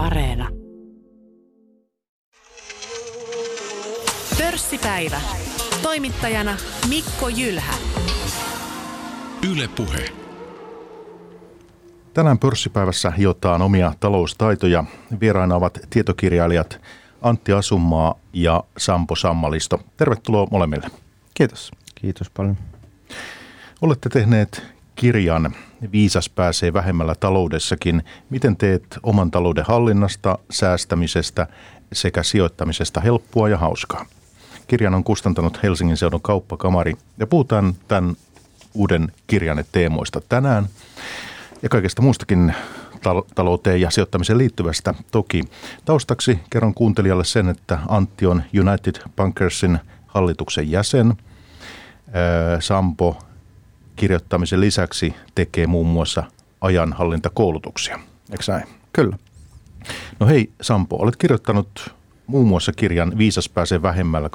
Areena. Pörssipäivä. Toimittajana Mikko Jylhä. Yle Puhe. Tänään pörssipäivässä hiotaan omia taloustaitoja. Vieraina ovat tietokirjailijat Antti Asummaa ja Sampo Sammalisto. Tervetuloa molemmille. Kiitos. Kiitos paljon. Olette tehneet kirjan Viisas pääsee vähemmällä taloudessakin. Miten teet oman talouden hallinnasta, säästämisestä sekä sijoittamisesta helppoa ja hauskaa? Kirjan on kustantanut Helsingin seudun kauppakamari ja puhutaan tämän uuden kirjan teemoista tänään ja kaikesta muustakin talouteen ja sijoittamiseen liittyvästä toki. Taustaksi kerron kuuntelijalle sen, että Antti on United Bankersin hallituksen jäsen. Sampo kirjoittamisen lisäksi tekee muun muassa ajanhallintakoulutuksia. Eikö näin? Kyllä. No hei Sampo, olet kirjoittanut muun muassa kirjan Viisas pääsee vähemmällä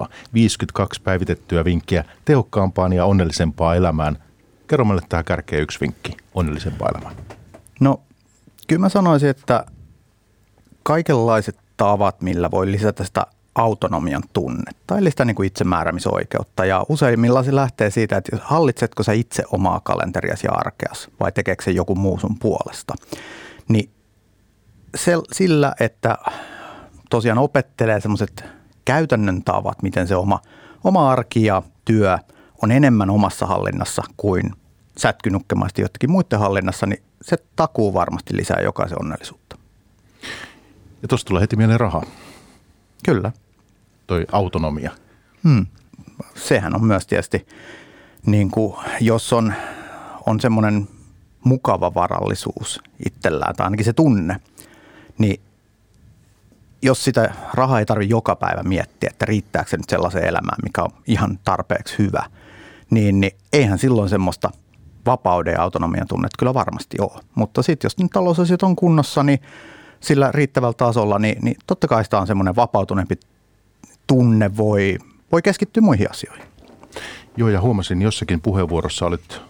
2.0, 52 päivitettyä vinkkiä tehokkaampaan ja onnellisempaan elämään. Kerro meille tähän kärkeen yksi vinkki onnellisempaan elämään. No, kyllä mä sanoisin, että kaikenlaiset tavat, millä voi lisätä sitä autonomian tunnetta, eli sitä niin kuin itsemääräämisoikeutta. Ja useimmilla se lähtee siitä, että hallitsetko sä itse omaa kalenteriasi ja arkeas vai tekeekö se joku muu sun puolesta. Niin se, sillä, että tosiaan opettelee semmoiset käytännön tavat, miten se oma, oma arki ja työ on enemmän omassa hallinnassa kuin sätkynukkemaisesti jotenkin muiden hallinnassa, niin se takuu varmasti lisää jokaisen onnellisuutta. Ja tuosta tulee heti mieleen rahaa. Kyllä. Toi autonomia. Hmm. Sehän on myös tietysti, niin kuin, jos on, on semmoinen mukava varallisuus itsellään, tai ainakin se tunne, niin jos sitä rahaa ei tarvitse joka päivä miettiä, että riittääkö se nyt sellaiseen elämään, mikä on ihan tarpeeksi hyvä, niin, niin eihän silloin semmoista vapauden ja autonomian tunnet kyllä varmasti ole. Mutta sitten jos nyt talousasiat on kunnossa, niin sillä riittävällä tasolla, niin, niin totta kai sitä on semmoinen vapautuneempi tunne, voi, voi keskittyä muihin asioihin. Joo, ja huomasin jossakin puheenvuorossa olit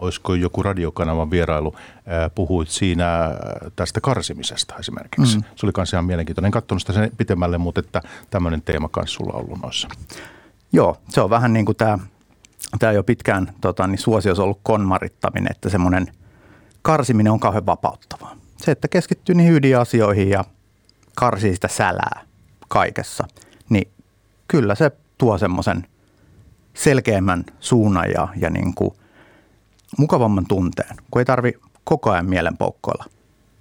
olisiko joku radiokanavan vierailu, puhuit siinä tästä karsimisesta esimerkiksi. Mm. Se oli myös ihan mielenkiintoinen. En katsonut sitä sen pitemmälle, mutta että tämmöinen teema kanssa sulla on ollut noissa. Joo, se on vähän niin kuin tämä, tämä jo pitkään tota, niin suosiossa ollut konmarittaminen, että semmoinen karsiminen on kauhean vapauttavaa. Se, että keskittyy niihin ydinasioihin ja karsii sitä sälää kaikessa, niin kyllä se tuo semmoisen selkeämmän suunnan ja, ja niin kuin mukavamman tunteen, kun ei tarvi koko ajan mielen poukkoilla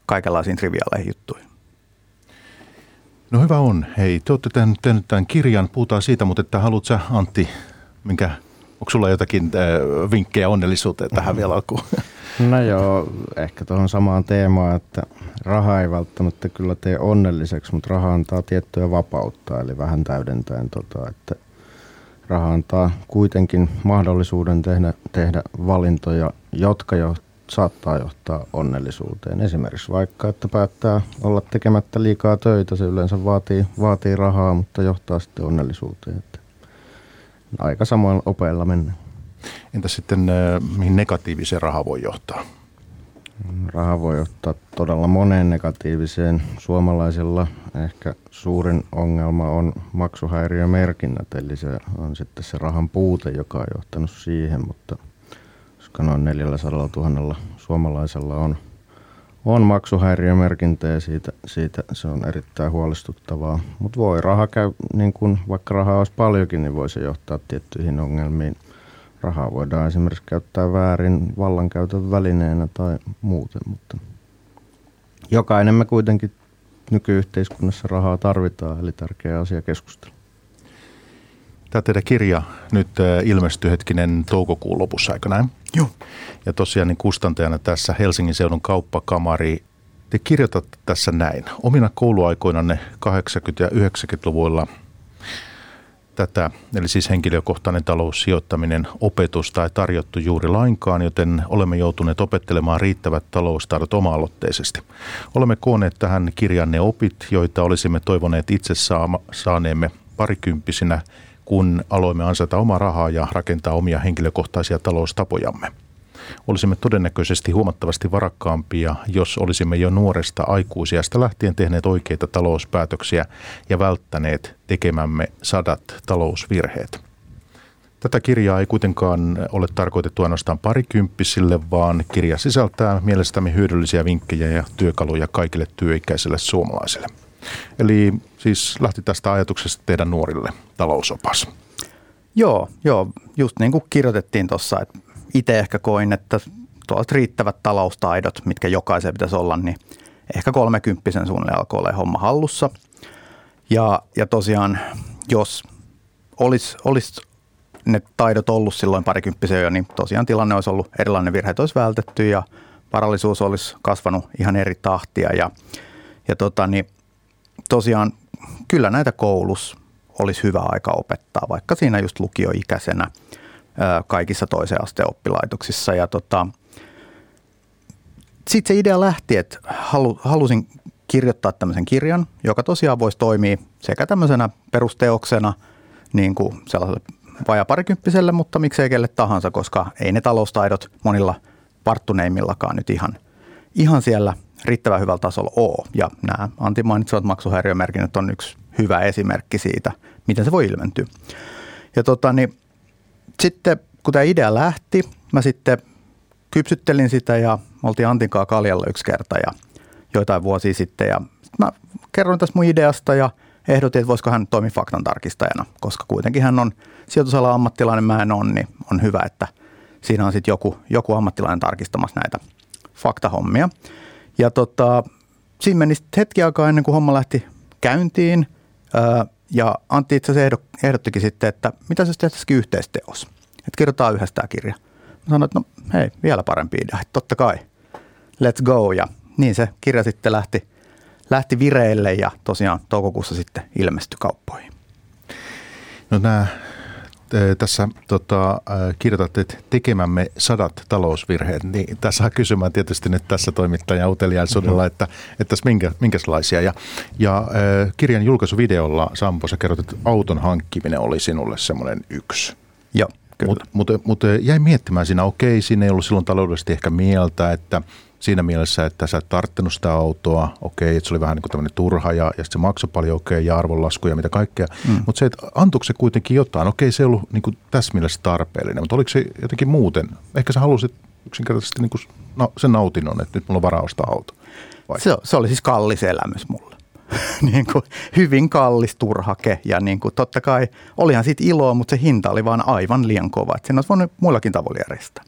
kaikenlaisiin triviaaleihin juttuihin. No hyvä on. Hei, te olette tehnyt tämän kirjan, puhutaan siitä, mutta että haluatko Antti, minkä, onko sulla jotakin äh, vinkkejä onnellisuuteen tähän vielä alkuun? No joo, ehkä tuohon samaan teemaan, että raha ei välttämättä kyllä tee onnelliseksi, mutta raha antaa tiettyä vapautta, eli vähän täydentäen tota, että – raha antaa kuitenkin mahdollisuuden tehdä, tehdä valintoja, jotka jo saattaa johtaa onnellisuuteen. Esimerkiksi vaikka, että päättää olla tekemättä liikaa töitä, se yleensä vaatii, vaatii rahaa, mutta johtaa sitten onnellisuuteen. Että aika samoin opeilla mennä. Entä sitten, äh, mihin negatiiviseen raha voi johtaa? Raha voi ottaa todella moneen negatiiviseen. Suomalaisilla ehkä suurin ongelma on maksuhäiriömerkinnät, eli se on sitten se rahan puute, joka on johtanut siihen, mutta koska noin 400 000 suomalaisella on, on maksuhäiriömerkintä ja siitä, siitä se on erittäin huolestuttavaa. Mutta voi raha käy, niin kun, vaikka rahaa olisi paljonkin, niin voi se johtaa tiettyihin ongelmiin – rahaa voidaan esimerkiksi käyttää väärin vallankäytön välineenä tai muuten, mutta jokainen me kuitenkin nykyyhteiskunnassa rahaa tarvitaan, eli tärkeä asia keskustella. Tämä teidän kirja nyt ilmestyi hetkinen toukokuun lopussa, eikö näin? Joo. Ja tosiaan niin kustantajana tässä Helsingin seudun kauppakamari, te kirjoitatte tässä näin. Omina kouluaikoinanne 80- ja 90-luvuilla – tätä, eli siis henkilökohtainen taloussijoittaminen opetusta ei tarjottu juuri lainkaan, joten olemme joutuneet opettelemaan riittävät taloustaidot oma-aloitteisesti. Olemme kooneet tähän kirjan ne opit, joita olisimme toivoneet itse saama, saaneemme parikymppisinä, kun aloimme ansaita omaa rahaa ja rakentaa omia henkilökohtaisia taloustapojamme. olisimme todennäköisesti huomattavasti varakkaampia, jos olisimme jo nuoresta aikuisiasta lähtien tehneet oikeita talouspäätöksiä ja välttäneet tekemämme sadat talousvirheet. Tätä kirjaa ei kuitenkaan ole tarkoitettu ainoastaan parikymppisille, vaan kirja sisältää mielestämme hyödyllisiä vinkkejä ja työkaluja kaikille työikäisille suomalaisille. Eli siis lähti tästä ajatuksesta tehdä nuorille talousopas. Joo, joo, just niin kuin kirjoitettiin tuossa, että itse ehkä koin, että tuolta riittävät taloustaidot, mitkä jokaisen pitäisi olla, niin ehkä kolmekymppisen suunnilleen alkoi olla homma hallussa. Ja, ja tosiaan, jos olisi, olisi ne taidot ollut silloin parikymppisen jo, niin tosiaan tilanne olisi ollut erilainen, virheet olisi vältetty ja varallisuus olisi kasvanut ihan eri tahtia. Ja, ja tota, niin tosiaan kyllä näitä koulussa olisi hyvä aika opettaa, vaikka siinä just lukioikäisenä kaikissa toisen asteen oppilaitoksissa. Ja tota, sitten se idea lähti, että halu, halusin kirjoittaa tämmöisen kirjan, joka tosiaan voisi toimia sekä tämmöisenä perusteoksena niin kuin sellaiselle vajaa parikymppiselle, mutta miksei kelle tahansa, koska ei ne taloustaidot monilla parttuneimmillakaan nyt ihan, ihan siellä riittävän hyvällä tasolla ole. Ja nämä Antti mainitsevat maksuhäiriömerkinnät on yksi hyvä esimerkki siitä, miten se voi ilmentyä. Ja tota, niin, sitten kun tämä idea lähti, mä sitten kypsyttelin sitä ja oltiin Antinkaa kaljalla yksi kerta ja joitain vuosia sitten. Ja mä kerroin tästä mun ideasta ja ehdotin, että voisiko hän toimia faktan tarkistajana, koska kuitenkin hän on sijoitusalan ammattilainen, mä en ole, niin on hyvä, että siinä on sitten joku, joku ammattilainen tarkistamassa näitä faktahommia. Ja tota, siinä meni hetki aikaa ennen kuin homma lähti käyntiin. ja Antti itse asiassa ehdottikin sitten, että mitä se tehtäisikin yhteisteos. Että kirjoitetaan yhdessä tämä kirja. Mä sanoin, että no hei, vielä parempi idea. Totta kai, let's go. Ja niin se kirja sitten lähti, lähti vireille ja tosiaan toukokuussa sitten ilmestyi kauppoihin. No nämä tässä tota, kirjoitatte, että tekemämme sadat talousvirheet, niin tässä on kysymään tietysti nyt tässä toimittajan uteliaisuudella, mm-hmm. että, että minkä, minkälaisia. Ja, ja äh, kirjan julkaisuvideolla, Sampo, sä kerrot, että auton hankkiminen oli sinulle semmoinen yksi. Joo. Mutta mut, mut, jäin miettimään siinä, okei, siinä ei ollut silloin taloudellisesti ehkä mieltä, että – siinä mielessä, että sä et tarttunut sitä autoa, okei, että se oli vähän niin kuin tämmöinen turha ja, ja sitten se maksoi paljon, okei, ja arvonlaskuja ja mitä kaikkea. Mm. Mutta se, että antoiko se kuitenkin jotain, okei, se ei ollut niin kuin tässä mielessä tarpeellinen, mutta oliko se jotenkin muuten, ehkä sä halusit yksinkertaisesti niin kuin, no, sen nautinnon, että nyt mulla on varaa ostaa auto. Se, se oli siis kallis elämys mulle. niin kuin hyvin kallis turhake ja niin kuin totta kai olihan siitä iloa, mutta se hinta oli vaan aivan liian kova. Että sen olisi voinut muillakin tavoilla järjestää.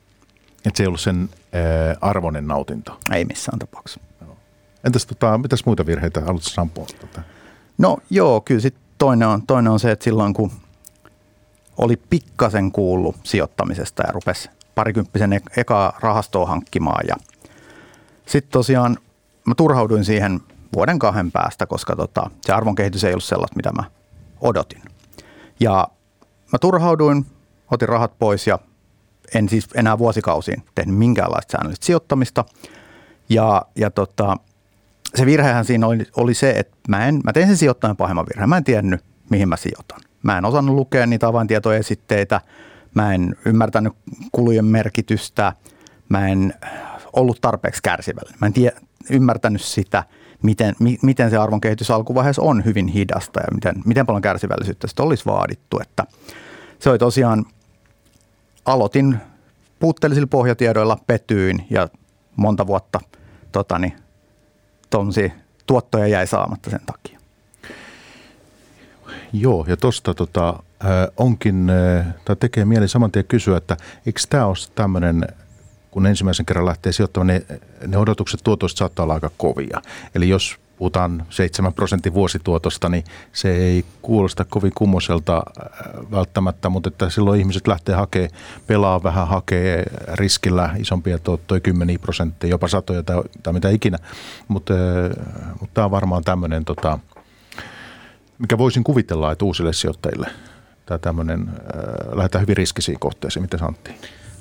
Että se ei ollut sen arvoinen nautinto? Ei missään tapauksessa. Joo. Entäs tota, mitäs muita virheitä haluatko sampoa? Tota? No joo, kyllä sit toinen on, toinen on se, että silloin kun oli pikkasen kuullut sijoittamisesta ja rupesi parikymppisen e- eka rahastoa hankkimaan ja sitten tosiaan mä turhauduin siihen vuoden kahden päästä, koska tota, se arvon kehitys ei ollut sellaista, mitä mä odotin. Ja mä turhauduin, otin rahat pois ja en siis enää vuosikausiin tehnyt minkäänlaista säännöllistä sijoittamista. Ja, ja tota, se virhehän siinä oli, oli se, että mä, en, mä tein sen sijoittajan pahemman virheen. Mä en tiennyt, mihin mä sijoitan. Mä en osannut lukea niitä avaintietoesitteitä. Mä en ymmärtänyt kulujen merkitystä. Mä en ollut tarpeeksi kärsivällinen. Mä en tie, ymmärtänyt sitä, miten, mi, miten se arvon kehitys alkuvaiheessa on hyvin hidasta ja miten, miten paljon kärsivällisyyttä sitä olisi vaadittu. Että se oli tosiaan – aloitin puutteellisilla pohjatiedoilla, petyin ja monta vuotta totani, tonsi, tuottoja jäi saamatta sen takia. Joo, ja tuosta tota, onkin, tai tekee mieli saman tien kysyä, että eikö tämä ole tämmöinen, kun ensimmäisen kerran lähtee sijoittamaan, ne, ne odotukset tuotoista saattaa olla aika kovia. Eli jos puhutaan 7 prosentin vuosituotosta, niin se ei kuulosta kovin kummoselta äh, välttämättä, mutta että silloin ihmiset lähtee hakemaan, pelaa vähän, hakee riskillä isompia tuottoja, 10 prosenttia, jopa satoja tai, tai mitä ikinä. Mutta, äh, mutta tämä on varmaan tämmöinen, tota, mikä voisin kuvitella, että uusille sijoittajille tämä tämmöinen, äh, lähdetään hyvin riskisiin kohteisiin. Miten Antti?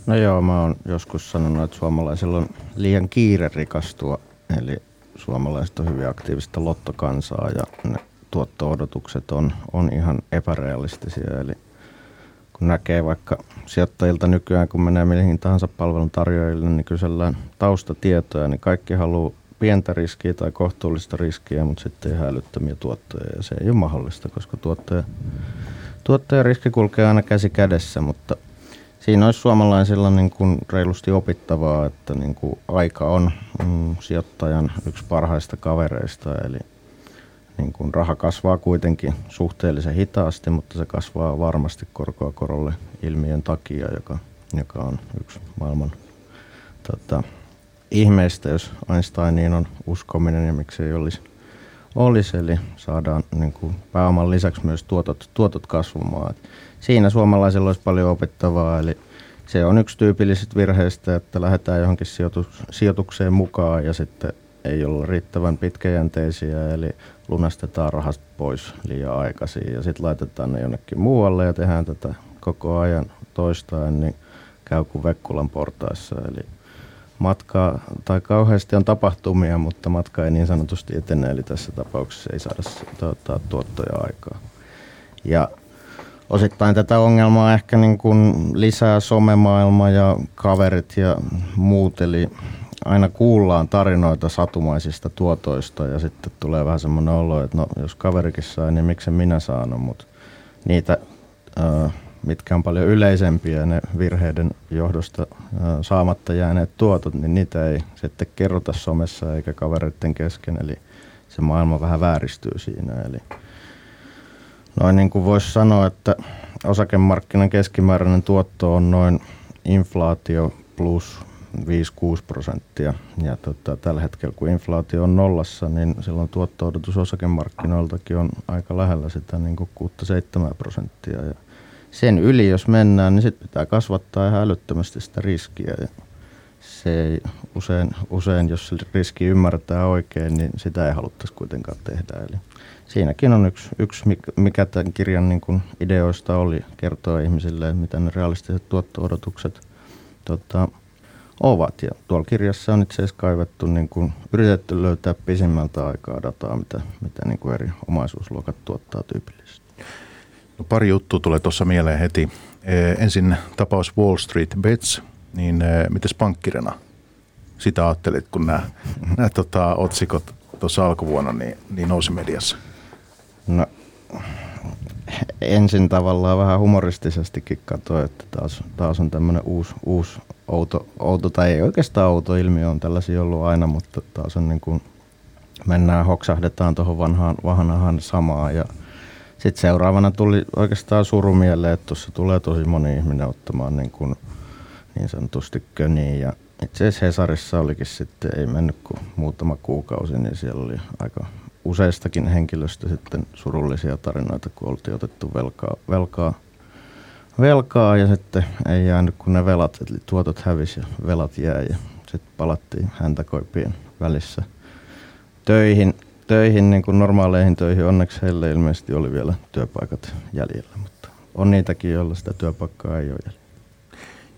No joo, mä oon joskus sanonut, että suomalaisilla on liian kiire rikastua. Eli suomalaiset on hyvin aktiivista lottokansaa ja ne tuotto-odotukset on, on ihan epärealistisia. Eli kun näkee vaikka sijoittajilta nykyään, kun menee mihin tahansa palveluntarjoajille, niin kysellään taustatietoja, niin kaikki haluaa pientä riskiä tai kohtuullista riskiä, mutta sitten ihan älyttömiä tuottoja. Ja se ei ole mahdollista, koska tuottaja, tuottaja riski kulkee aina käsi kädessä, mutta siinä olisi suomalaisilla niin kuin reilusti opittavaa, että niin kuin aika on mm, sijoittajan yksi parhaista kavereista, eli niin kuin raha kasvaa kuitenkin suhteellisen hitaasti, mutta se kasvaa varmasti korkoa korolle ilmiön takia, joka, joka on yksi maailman tota, ihmeistä, jos Einsteiniin on uskominen ja miksi ei olisi. olisi eli saadaan niin kuin pääoman lisäksi myös tuotot, tuotot kasvamaan. Siinä suomalaisilla olisi paljon opettavaa, eli se on yksi tyypillisistä virheistä, että lähdetään johonkin sijoitukseen mukaan ja sitten ei olla riittävän pitkäjänteisiä, eli lunastetaan rahasta pois liian aikaisin ja sitten laitetaan ne jonnekin muualle ja tehdään tätä koko ajan toistaan, niin käy kuin Vekkulan portaissa. Eli matkaa, tai kauheasti on tapahtumia, mutta matka ei niin sanotusti etene, eli tässä tapauksessa ei saada tuottaa tuottoja aikaa. Ja osittain tätä ongelmaa ehkä niin kuin lisää somemaailma ja kaverit ja muut, eli aina kuullaan tarinoita satumaisista tuotoista ja sitten tulee vähän semmoinen olo, että no jos kaverikin sai, niin miksi minä saanut, mutta niitä, mitkä on paljon yleisempiä, ne virheiden johdosta saamatta jääneet tuotot, niin niitä ei sitten kerrota somessa eikä kavereiden kesken, eli se maailma vähän vääristyy siinä. Eli noin niin kuin voisi sanoa, että osakemarkkinan keskimääräinen tuotto on noin inflaatio plus 5-6 prosenttia. Ja tota, tällä hetkellä, kun inflaatio on nollassa, niin silloin tuotto-odotus osakemarkkinoiltakin on aika lähellä sitä niin 6-7 prosenttia. Ja sen yli, jos mennään, niin sitten pitää kasvattaa ihan älyttömästi sitä riskiä. Ja se ei usein, usein, jos riski ymmärtää oikein, niin sitä ei haluttaisi kuitenkaan tehdä. Eli siinäkin on yksi, yksi mikä tämän kirjan niin kuin ideoista oli, kertoa ihmisille, mitä ne realistiset tuotto-odotukset tota, ovat. Ja tuolla kirjassa on itse asiassa kaivettu, niin kuin, yritetty löytää pisimmältä aikaa dataa, mitä, mitä niin kuin eri omaisuusluokat tuottaa tyypillisesti. No, pari juttua tulee tuossa mieleen heti. E, ensin tapaus Wall Street Bets, niin e, mites pankkirina sitä ajattelit, kun nämä tota, otsikot tuossa alkuvuonna niin, niin nousi mediassa? No ensin tavallaan vähän humoristisestikin katsoin, että taas, taas on tämmöinen uusi, uusi outo, outo, tai ei oikeastaan outo ilmiö, on tällaisia ollut aina, mutta taas on niin kuin, mennään, hoksahdetaan tuohon vanhaan, vanhaan samaan. Ja sitten seuraavana tuli oikeastaan suru mieleen, että tuossa tulee tosi moni ihminen ottamaan niin, kuin, niin sanotusti köniin. Ja itse asiassa Hesarissa olikin sitten, ei mennyt kuin muutama kuukausi, niin siellä oli aika useistakin henkilöstä sitten surullisia tarinoita, kun oltiin otettu velkaa, velkaa, velkaa ja sitten ei jäänyt kuin ne velat, eli tuotot hävisi ja velat jäi ja sitten palattiin häntäkoipien välissä töihin, töihin niin kuin normaaleihin töihin. Onneksi heille ilmeisesti oli vielä työpaikat jäljellä, mutta on niitäkin, joilla sitä työpaikkaa ei ole jäljellä.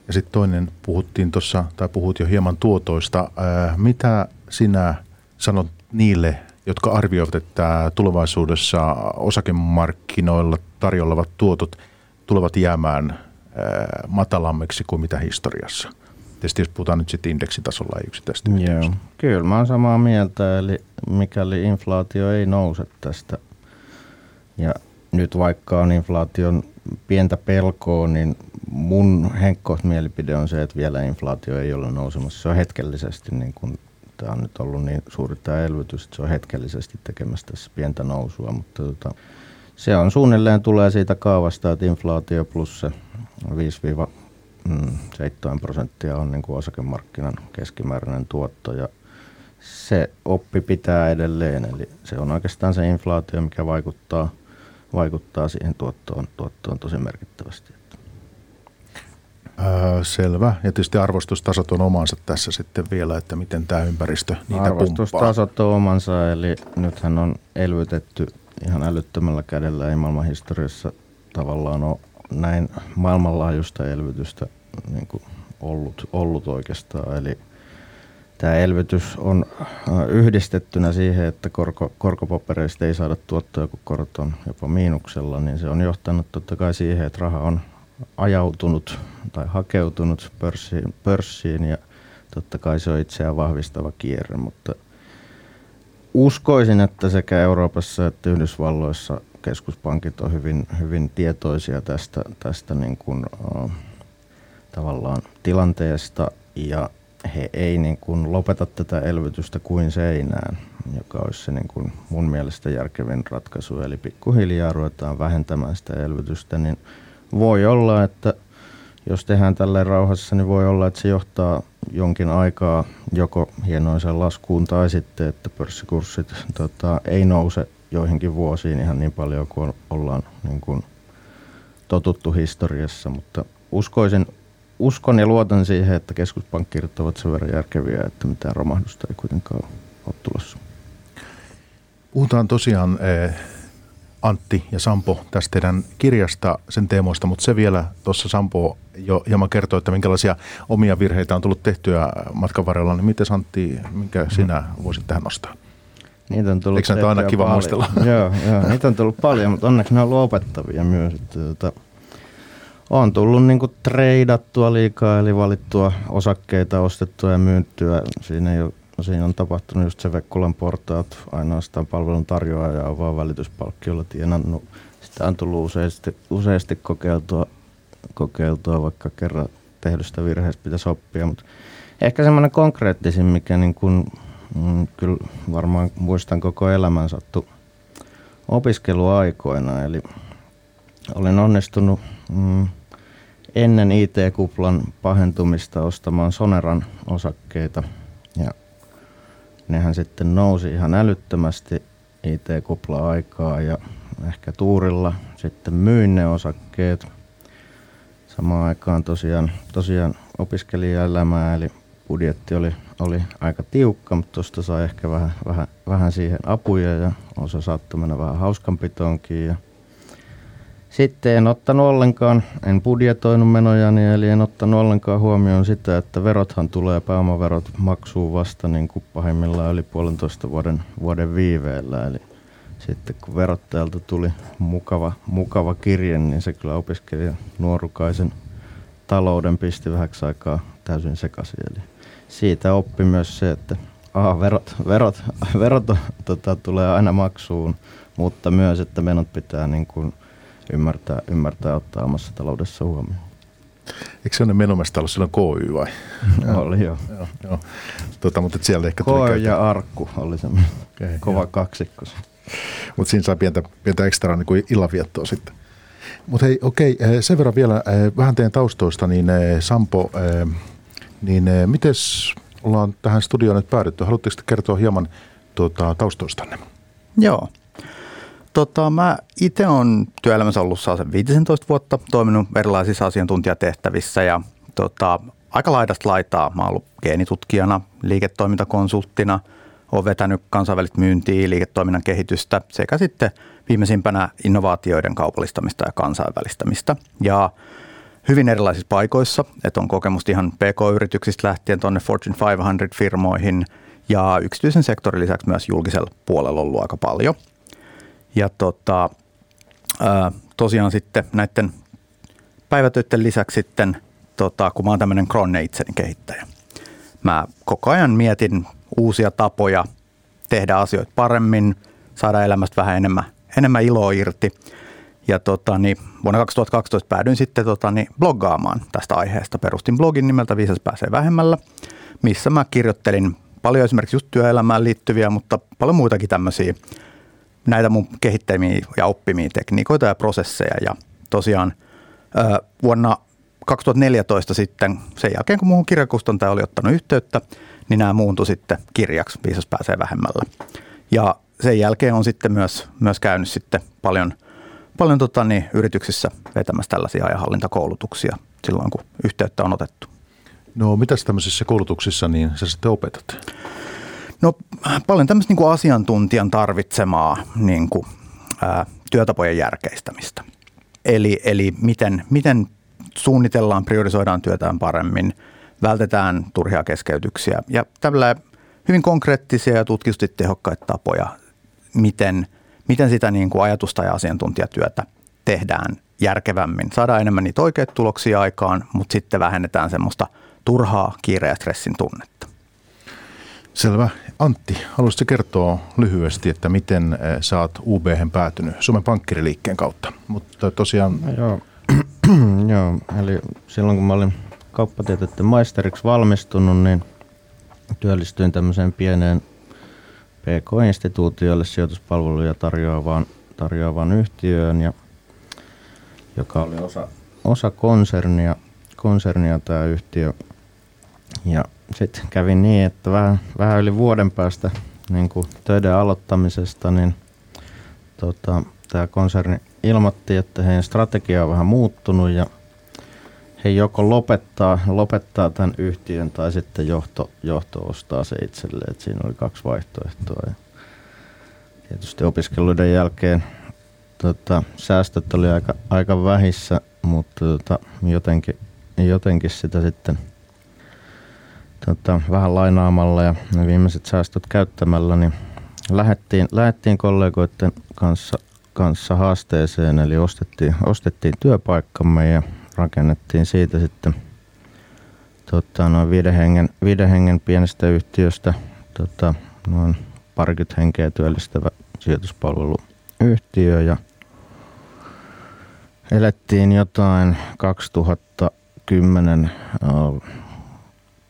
Ja sitten toinen, puhuttiin tuossa, tai puhut jo hieman tuotoista. Ää, mitä sinä sanot niille jotka arvioivat, että tulevaisuudessa osakemarkkinoilla tarjolla tuotot tulevat jäämään matalammiksi kuin mitä historiassa. Tietysti jos puhutaan nyt sitten indeksitasolla, ei yksittäisesti Joo, kyllä mä oon samaa mieltä, eli mikäli inflaatio ei nouse tästä, ja nyt vaikka on inflaation pientä pelkoa, niin mun henkko mielipide on se, että vielä inflaatio ei ole nousemassa. Se on hetkellisesti niin kuin Tämä on nyt ollut niin suuri tämä elvytys, että se on hetkellisesti tekemässä tässä pientä nousua, mutta tota, se on suunnilleen tulee siitä kaavasta, että inflaatio plus se 5-7 prosenttia on niin kuin osakemarkkinan keskimääräinen tuotto ja se oppi pitää edelleen, eli se on oikeastaan se inflaatio, mikä vaikuttaa, vaikuttaa siihen tuottoon, tuottoon tosi merkittävästi. Öö, selvä. Ja tietysti arvostustasot on omansa tässä sitten vielä, että miten tämä ympäristö niitä Arvostustasot on omansa, eli nythän on elvytetty ihan älyttömällä kädellä. Ei maailman historiassa tavallaan ole näin maailmanlaajuista elvytystä niin kuin ollut, ollut oikeastaan. Eli tämä elvytys on yhdistettynä siihen, että korko, korkopapereista ei saada tuottoja, kun korot on jopa miinuksella, niin se on johtanut totta kai siihen, että raha on ajautunut tai hakeutunut pörssiin, pörssiin ja totta kai se on itseään vahvistava kierre, mutta uskoisin, että sekä Euroopassa että Yhdysvalloissa keskuspankit on hyvin, hyvin tietoisia tästä, tästä niin kuin, uh, tavallaan tilanteesta ja he ei niin kuin lopeta tätä elvytystä kuin seinään, joka olisi se niin kuin mun mielestä järkevin ratkaisu. Eli pikkuhiljaa ruvetaan vähentämään sitä elvytystä, niin voi olla, että jos tehdään tälleen rauhassa, niin voi olla, että se johtaa jonkin aikaa joko hienoiseen laskuun tai sitten, että pörssikurssit tota, ei nouse joihinkin vuosiin ihan niin paljon kuin ollaan niin kuin totuttu historiassa, mutta uskoisin, uskon ja luotan siihen, että keskuspankkirjat ovat sen verran järkeviä, että mitään romahdusta ei kuitenkaan ole tulossa. Puhutaan tosiaan eh, Antti ja Sampo tästä teidän kirjasta, sen teemoista, mutta se vielä tuossa Sampo jo hieman kertoi, että minkälaisia omia virheitä on tullut tehtyä matkan varrella, niin miten Antti, minkä sinä voisit tähän nostaa? Niitä on tullut Eikö näitä aina kiva paljon. muistella? joo, joo, niitä on tullut paljon, mutta onneksi ne on ollut opettavia myös. Että, että, on tullut niinku treidattua liikaa, eli valittua osakkeita, ostettua ja myyntyä. Siinä, ei ole, siinä on tapahtunut just se Vekkulan portaat, ainoastaan palvelun tarjoaja on vaan välityspalkkiolla tienannut. Sitä on tullut useasti, useasti kokeiltua, kokeiltua, vaikka kerran tehdystä virheestä pitäisi oppia, mutta ehkä semmoinen konkreettisin, mikä niin kuin mm, kyllä varmaan muistan koko elämän sattu opiskeluaikoina. Eli olen onnistunut mm, ennen IT-kuplan pahentumista ostamaan Soneran osakkeita. Ja nehän sitten nousi ihan älyttömästi IT-kupla-aikaa ja ehkä tuurilla sitten myin ne osakkeet. Samaan aikaan tosiaan, tosiaan opiskelijaelämää, eli budjetti oli, oli aika tiukka, mutta tuosta sai ehkä vähän, vähän, vähän siihen apuja ja osa saattoi mennä vähän hauskanpitoonkin. Ja sitten en ottanut ollenkaan, en budjetoinut menojani, eli en ottanut ollenkaan huomioon sitä, että verothan tulee pääomaverot maksuun vasta niin kuin pahimmillaan yli puolentoista vuoden, vuoden viiveellä. Eli sitten kun verottajalta tuli mukava, mukava kirje, niin se kyllä opiskelija nuorukaisen talouden pisti vähäksi aikaa täysin sekaisin. Eli siitä oppi myös se, että aha, verot, verot, verot tota, tulee aina maksuun, mutta myös, että menot pitää niin kuin ymmärtää, ymmärtää ottaa omassa taloudessa huomioon. Eikö se ole menomesta ollut silloin KY vai? oli joo. joo, joo. Tota, mutta siellä ehkä tuli KY ja Arkku oli semmoinen okay, kova joo. kaksikko. Mutta siinä saa pientä, pientä ekstra niin kuin illanviettoa sitten. Mutta hei, okei, eh, sen verran vielä eh, vähän teidän taustoista, niin eh, Sampo, niin miten ollaan tähän studioon nyt päädytty? Haluatteko kertoa hieman tuota, taustoistanne? Joo. Tota, mä itse olen työelämässä ollut sen 15 vuotta, toiminut erilaisissa asiantuntijatehtävissä ja tota, aika laidasta laitaa. Mä oon ollut geenitutkijana, liiketoimintakonsulttina, olen vetänyt kansainvälistä myyntiä, liiketoiminnan kehitystä sekä sitten viimeisimpänä innovaatioiden kaupallistamista ja kansainvälistämistä. Ja hyvin erilaisissa paikoissa, että on kokemusta ihan PK-yrityksistä lähtien tuonne Fortune 500-firmoihin ja yksityisen sektorin lisäksi myös julkisella puolella ollut aika paljon – ja tota, ää, tosiaan sitten näiden päivätöiden lisäksi sitten, tota, kun mä oon tämmöinen kronne itseni kehittäjä, mä koko ajan mietin uusia tapoja tehdä asioita paremmin, saada elämästä vähän enemmän, enemmän iloa irti. Ja tota, niin vuonna 2012 päädyin sitten tota, niin bloggaamaan tästä aiheesta. Perustin blogin nimeltä Viisas pääsee vähemmällä, missä mä kirjoittelin paljon esimerkiksi just työelämään liittyviä, mutta paljon muitakin tämmöisiä näitä mun kehittämiä ja oppimia tekniikoita ja prosesseja. Ja tosiaan vuonna 2014 sitten, sen jälkeen kun muuhun kirjakustantaja oli ottanut yhteyttä, niin nämä muuntui sitten kirjaksi, viisas pääsee vähemmällä. Ja sen jälkeen on sitten myös, myös käynyt sitten paljon, paljon tota, niin, yrityksissä vetämässä tällaisia ajanhallintakoulutuksia silloin, kun yhteyttä on otettu. No mitä tämmöisissä koulutuksissa niin sä sitten opetat? No paljon tämmöistä niin kuin asiantuntijan tarvitsemaa niin kuin, ää, työtapojen järkeistämistä. Eli, eli miten, miten suunnitellaan, priorisoidaan työtään paremmin, vältetään turhia keskeytyksiä ja tällä hyvin konkreettisia ja tutkitusti tehokkaita tapoja, miten, miten sitä niin kuin ajatusta ja asiantuntijatyötä tehdään järkevämmin. Saadaan enemmän niitä oikeita tuloksia aikaan, mutta sitten vähennetään semmoista turhaa kiire- ja stressin tunnetta. Selvä. Antti, haluaisitko kertoa lyhyesti, että miten eh, sä oot UB päätynyt Suomen pankkiriliikkeen kautta? Mutta tosiaan... No, joo. joo, eli silloin kun mä olin kauppatieteiden maisteriksi valmistunut, niin työllistyin tämmöiseen pieneen PK-instituutiolle sijoituspalveluja tarjoavaan, tarjoavaan yhtiöön, ja, joka oli osa, osa konsernia, konsernia tämä yhtiö. Ja sitten kävi niin, että vähän, vähän yli vuoden päästä niin kuin töiden aloittamisesta, niin tota, tämä konserni ilmoitti, että heidän strategia on vähän muuttunut ja he joko lopettaa, lopettaa tämän yhtiön tai sitten johto, johto ostaa se itselleen. Siinä oli kaksi vaihtoehtoa. Ja tietysti opiskeluiden jälkeen tota, säästöt oli aika, aika vähissä, mutta tota, jotenkin, jotenkin sitä sitten – tota, vähän lainaamalla ja ne viimeiset säästöt käyttämällä, niin lähettiin, lähettiin kollegoiden kanssa, kanssa haasteeseen, eli ostettiin, ostettiin työpaikkamme ja rakennettiin siitä sitten tota, noin viiden hengen, viiden hengen pienestä yhtiöstä tota, noin parikymmentä henkeä työllistävä sijoituspalveluyhtiö ja elettiin jotain 2010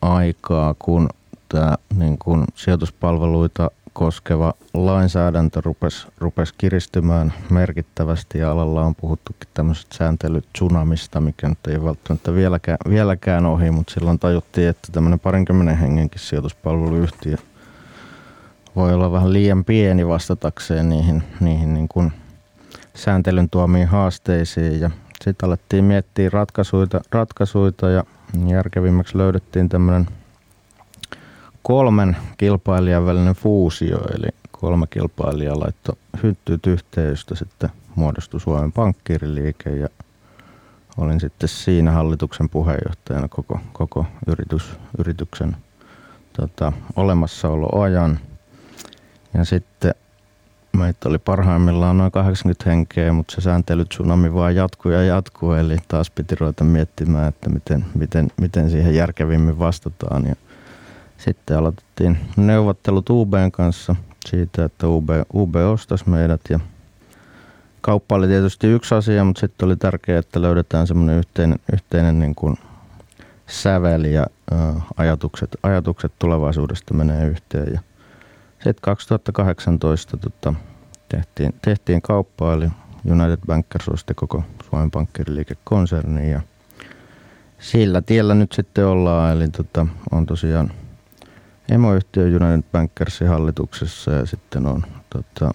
aikaa, kun tämä niin kun sijoituspalveluita koskeva lainsäädäntö rupesi, rupesi kiristymään merkittävästi ja alalla on puhuttukin tämmöisestä sääntelytsunamista, mikä nyt ei välttämättä vieläkään, vieläkään ohi, mutta silloin tajuttiin, että tämmöinen parinkymmenen hengenkin sijoituspalveluyhtiö voi olla vähän liian pieni vastatakseen niihin, niihin niin kuin sääntelyn tuomiin haasteisiin. Ja sitten alettiin miettiä ratkaisuita, ratkaisuita ja järkevimmäksi löydettiin tämmöinen kolmen kilpailijan välinen fuusio, eli kolme kilpailijaa laittoi hyttyt yhteen, josta sitten muodostui Suomen pankkiriliike ja olin sitten siinä hallituksen puheenjohtajana koko, koko yritys, yrityksen tota, olemassaoloajan. Ja sitten Meitä oli parhaimmillaan noin 80 henkeä, mutta se sääntelytsunami vaan jatkuu ja jatkuu, eli taas piti ruveta miettimään, että miten, miten, miten siihen järkevimmin vastataan. Ja sitten aloitettiin neuvottelut UBn kanssa siitä, että UB, UB ostaisi meidät ja kauppa oli tietysti yksi asia, mutta sitten oli tärkeää, että löydetään semmoinen yhteinen, yhteinen niin kuin sävel ja ä, ajatukset, ajatukset tulevaisuudesta menee yhteen. Ja sitten 2018 tota, tehtiin, tehtiin kauppaa, eli United Bankers osti koko Suomen pankkiriliikekonserni ja sillä tiellä nyt sitten ollaan, eli tota, on tosiaan emoyhtiö United Bankersin hallituksessa ja sitten on tota,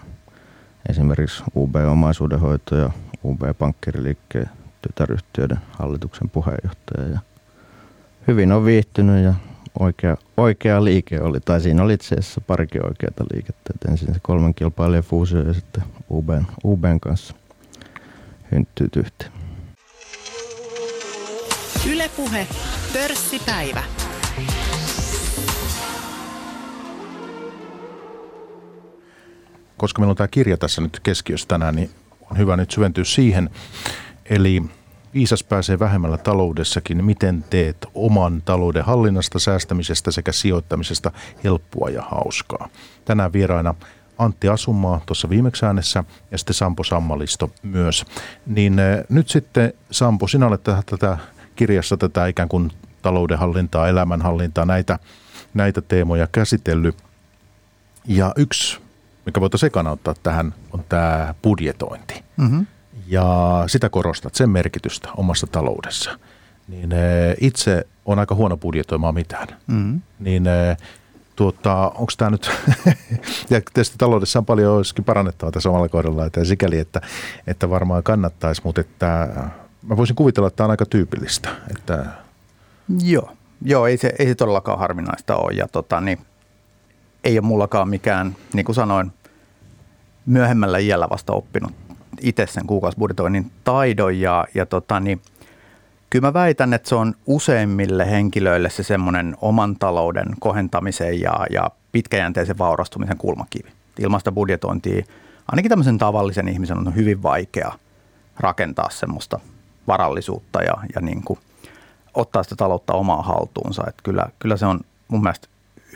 esimerkiksi UB-omaisuudenhoito ja UB-pankkiriliikkeen tytäryhtiöiden hallituksen puheenjohtaja. Ja hyvin on viihtynyt ja oikea, oikea liike oli, tai siinä oli itse asiassa parikin oikeata liikettä. Et ensin se kolmen kilpailijan fuusio ja sitten UBn, UBn kanssa hynttyyt yhteen. Ylepuhe pörssipäivä. Koska meillä on tämä kirja tässä nyt keskiössä tänään, niin on hyvä nyt syventyä siihen. Eli Viisas pääsee vähemmällä taloudessakin. Miten teet oman talouden hallinnasta, säästämisestä sekä sijoittamisesta helppoa ja hauskaa? Tänään vieraina Antti Asumaa tuossa viimeksi äänessä ja sitten Sampo Sammalisto myös. Niin eh, nyt sitten Sampo, sinä olet tätä kirjassa tätä ikään kuin taloudenhallintaa, elämänhallintaa, näitä, näitä teemoja käsitellyt. Ja yksi, mikä voitaisiin ekana ottaa tähän, on tämä budjetointi. Mm-hmm ja sitä korostat, sen merkitystä omassa taloudessa, niin eh, itse on aika huono budjetoimaan mitään. Mm-hmm. Niin eh, tuota, onko tämä nyt, ja tietysti taloudessa on paljon olisikin parannettavaa tässä omalla kohdalla, että sikäli, että, että varmaan kannattaisi, mutta että mä voisin kuvitella, että tämä on aika tyypillistä. Että... Joo, Joo ei, se, ei se todellakaan harvinaista ole ja tota, niin, ei ole mullakaan mikään, niin kuin sanoin, myöhemmällä iällä vasta oppinut itse sen kuukausibudjetoinnin taidon ja, ja tota, niin, kyllä mä väitän, että se on useimmille henkilöille se semmoinen oman talouden kohentamisen ja, ja pitkäjänteisen vaurastumisen kulmakivi. Ilmasta budjetointia ainakin tämmöisen tavallisen ihmisen on hyvin vaikea rakentaa semmoista varallisuutta ja, ja niin kuin ottaa sitä taloutta omaa haltuunsa. Että kyllä, kyllä se on mun mielestä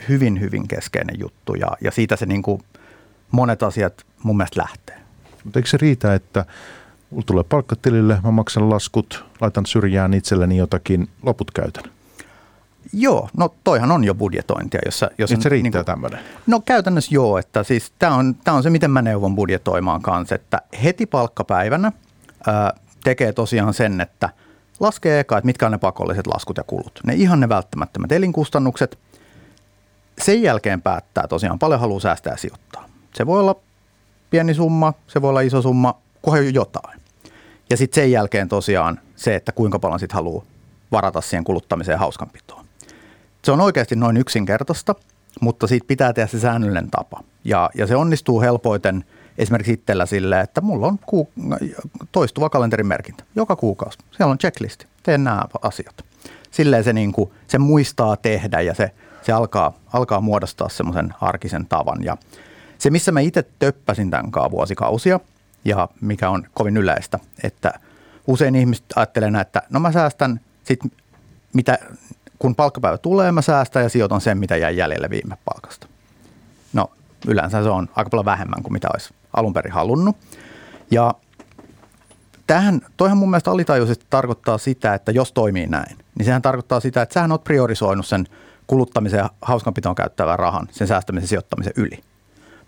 hyvin, hyvin keskeinen juttu ja, ja siitä se niin kuin monet asiat mun mielestä lähtee. Mutta eikö se riitä, että mulla tulee palkkatilille, mä maksan laskut, laitan syrjään itselleni jotakin, loput käytän? Joo, no toihan on jo budjetointia. Jossa, jos Nyt se riittää niin kuin, tämmöinen? No käytännössä joo, että siis tämä on, tää on se, miten mä neuvon budjetoimaan kanssa, että heti palkkapäivänä ää, tekee tosiaan sen, että laskee eka, että mitkä on ne pakolliset laskut ja kulut. Ne ihan ne välttämättömät elinkustannukset. Sen jälkeen päättää tosiaan paljon haluaa säästää ja sijoittaa. Se voi olla pieni summa, se voi olla iso summa, kunhan jotain. Ja sitten sen jälkeen tosiaan se, että kuinka paljon sitten haluaa varata siihen kuluttamiseen hauskanpitoon. Se on oikeasti noin yksinkertaista, mutta siitä pitää tehdä se säännöllinen tapa. Ja, ja se onnistuu helpoiten esimerkiksi itsellä sille, että mulla on kuu, toistuva kalenterin merkintä joka kuukausi. Siellä on checklisti, teen nämä asiat. Silleen se, niin kuin, se muistaa tehdä ja se, se alkaa, alkaa muodostaa semmoisen arkisen tavan. Ja se, missä mä itse töppäsin tämän vuosikausia ja mikä on kovin yleistä, että usein ihmiset ajattelee että no mä säästän sit mitä, kun palkkapäivä tulee, mä säästän ja sijoitan sen, mitä jäi jäljelle viime palkasta. No yleensä se on aika paljon vähemmän kuin mitä olisi alun perin halunnut. Ja tähän, toihan mun mielestä alitajuisesti tarkoittaa sitä, että jos toimii näin, niin sehän tarkoittaa sitä, että sähän oot priorisoinut sen kuluttamisen ja hauskanpitoon käyttävän rahan, sen säästämisen sijoittamisen yli.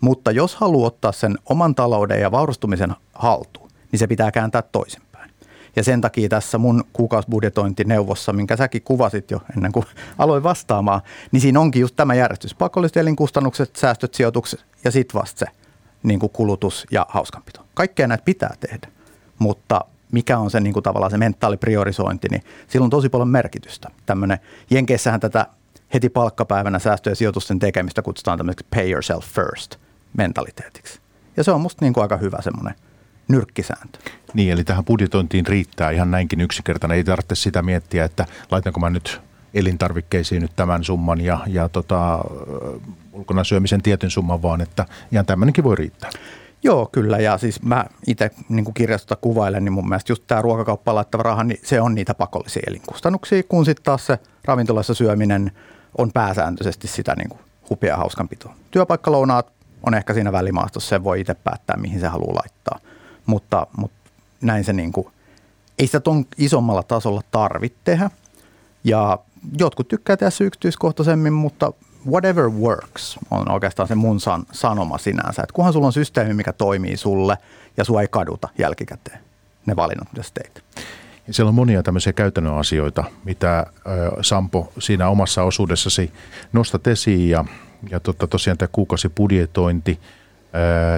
Mutta jos haluaa ottaa sen oman talouden ja vaurastumisen haltuun, niin se pitää kääntää toisinpäin. Ja sen takia tässä mun kuukausibudjetointineuvossa, minkä säkin kuvasit jo ennen kuin aloin vastaamaan, niin siinä onkin just tämä järjestys. Pakolliset elinkustannukset, säästöt, sijoitukset ja sitten vasta se niin kuin kulutus ja hauskanpito. Kaikkea näitä pitää tehdä, mutta mikä on se niin kuin tavallaan se mentaalipriorisointi, niin sillä on tosi paljon merkitystä. Tämmöinen, Jenkeissähän tätä heti palkkapäivänä säästö- ja sijoitusten tekemistä kutsutaan tämmöiseksi pay yourself first mentaliteetiksi. Ja se on musta niin kuin aika hyvä semmoinen nyrkkisääntö. Niin, eli tähän budjetointiin riittää ihan näinkin yksinkertainen. Ei tarvitse sitä miettiä, että laitanko mä nyt elintarvikkeisiin nyt tämän summan ja, ja tota, ulkona syömisen tietyn summan, vaan että ihan tämmöinenkin voi riittää. Joo, kyllä. Ja siis mä itse niin kirjastota kuvailen, niin mun mielestä just tämä ruokakauppaan laittava raha, niin se on niitä pakollisia elinkustannuksia, kun sitten taas se ravintolassa syöminen on pääsääntöisesti sitä niin kuin hupia hauskanpitoa. Työpaikkalounaat on ehkä siinä välimaastossa, se voi itse päättää, mihin se haluaa laittaa. Mutta, mutta näin se niin kuin, ei sitä ton isommalla tasolla tarvitse tehdä. Ja jotkut tykkää tehdä se yksityiskohtaisemmin, mutta whatever works on oikeastaan se mun san, sanoma sinänsä. Että kunhan sulla on systeemi, mikä toimii sulle ja sua ei kaduta jälkikäteen ne valinnat, mitä sä teit. Siellä on monia tämmöisiä käytännön asioita, mitä Sampo siinä omassa osuudessasi nostat esiin ja, ja totta, tosiaan tämä kuukausibudjetointi,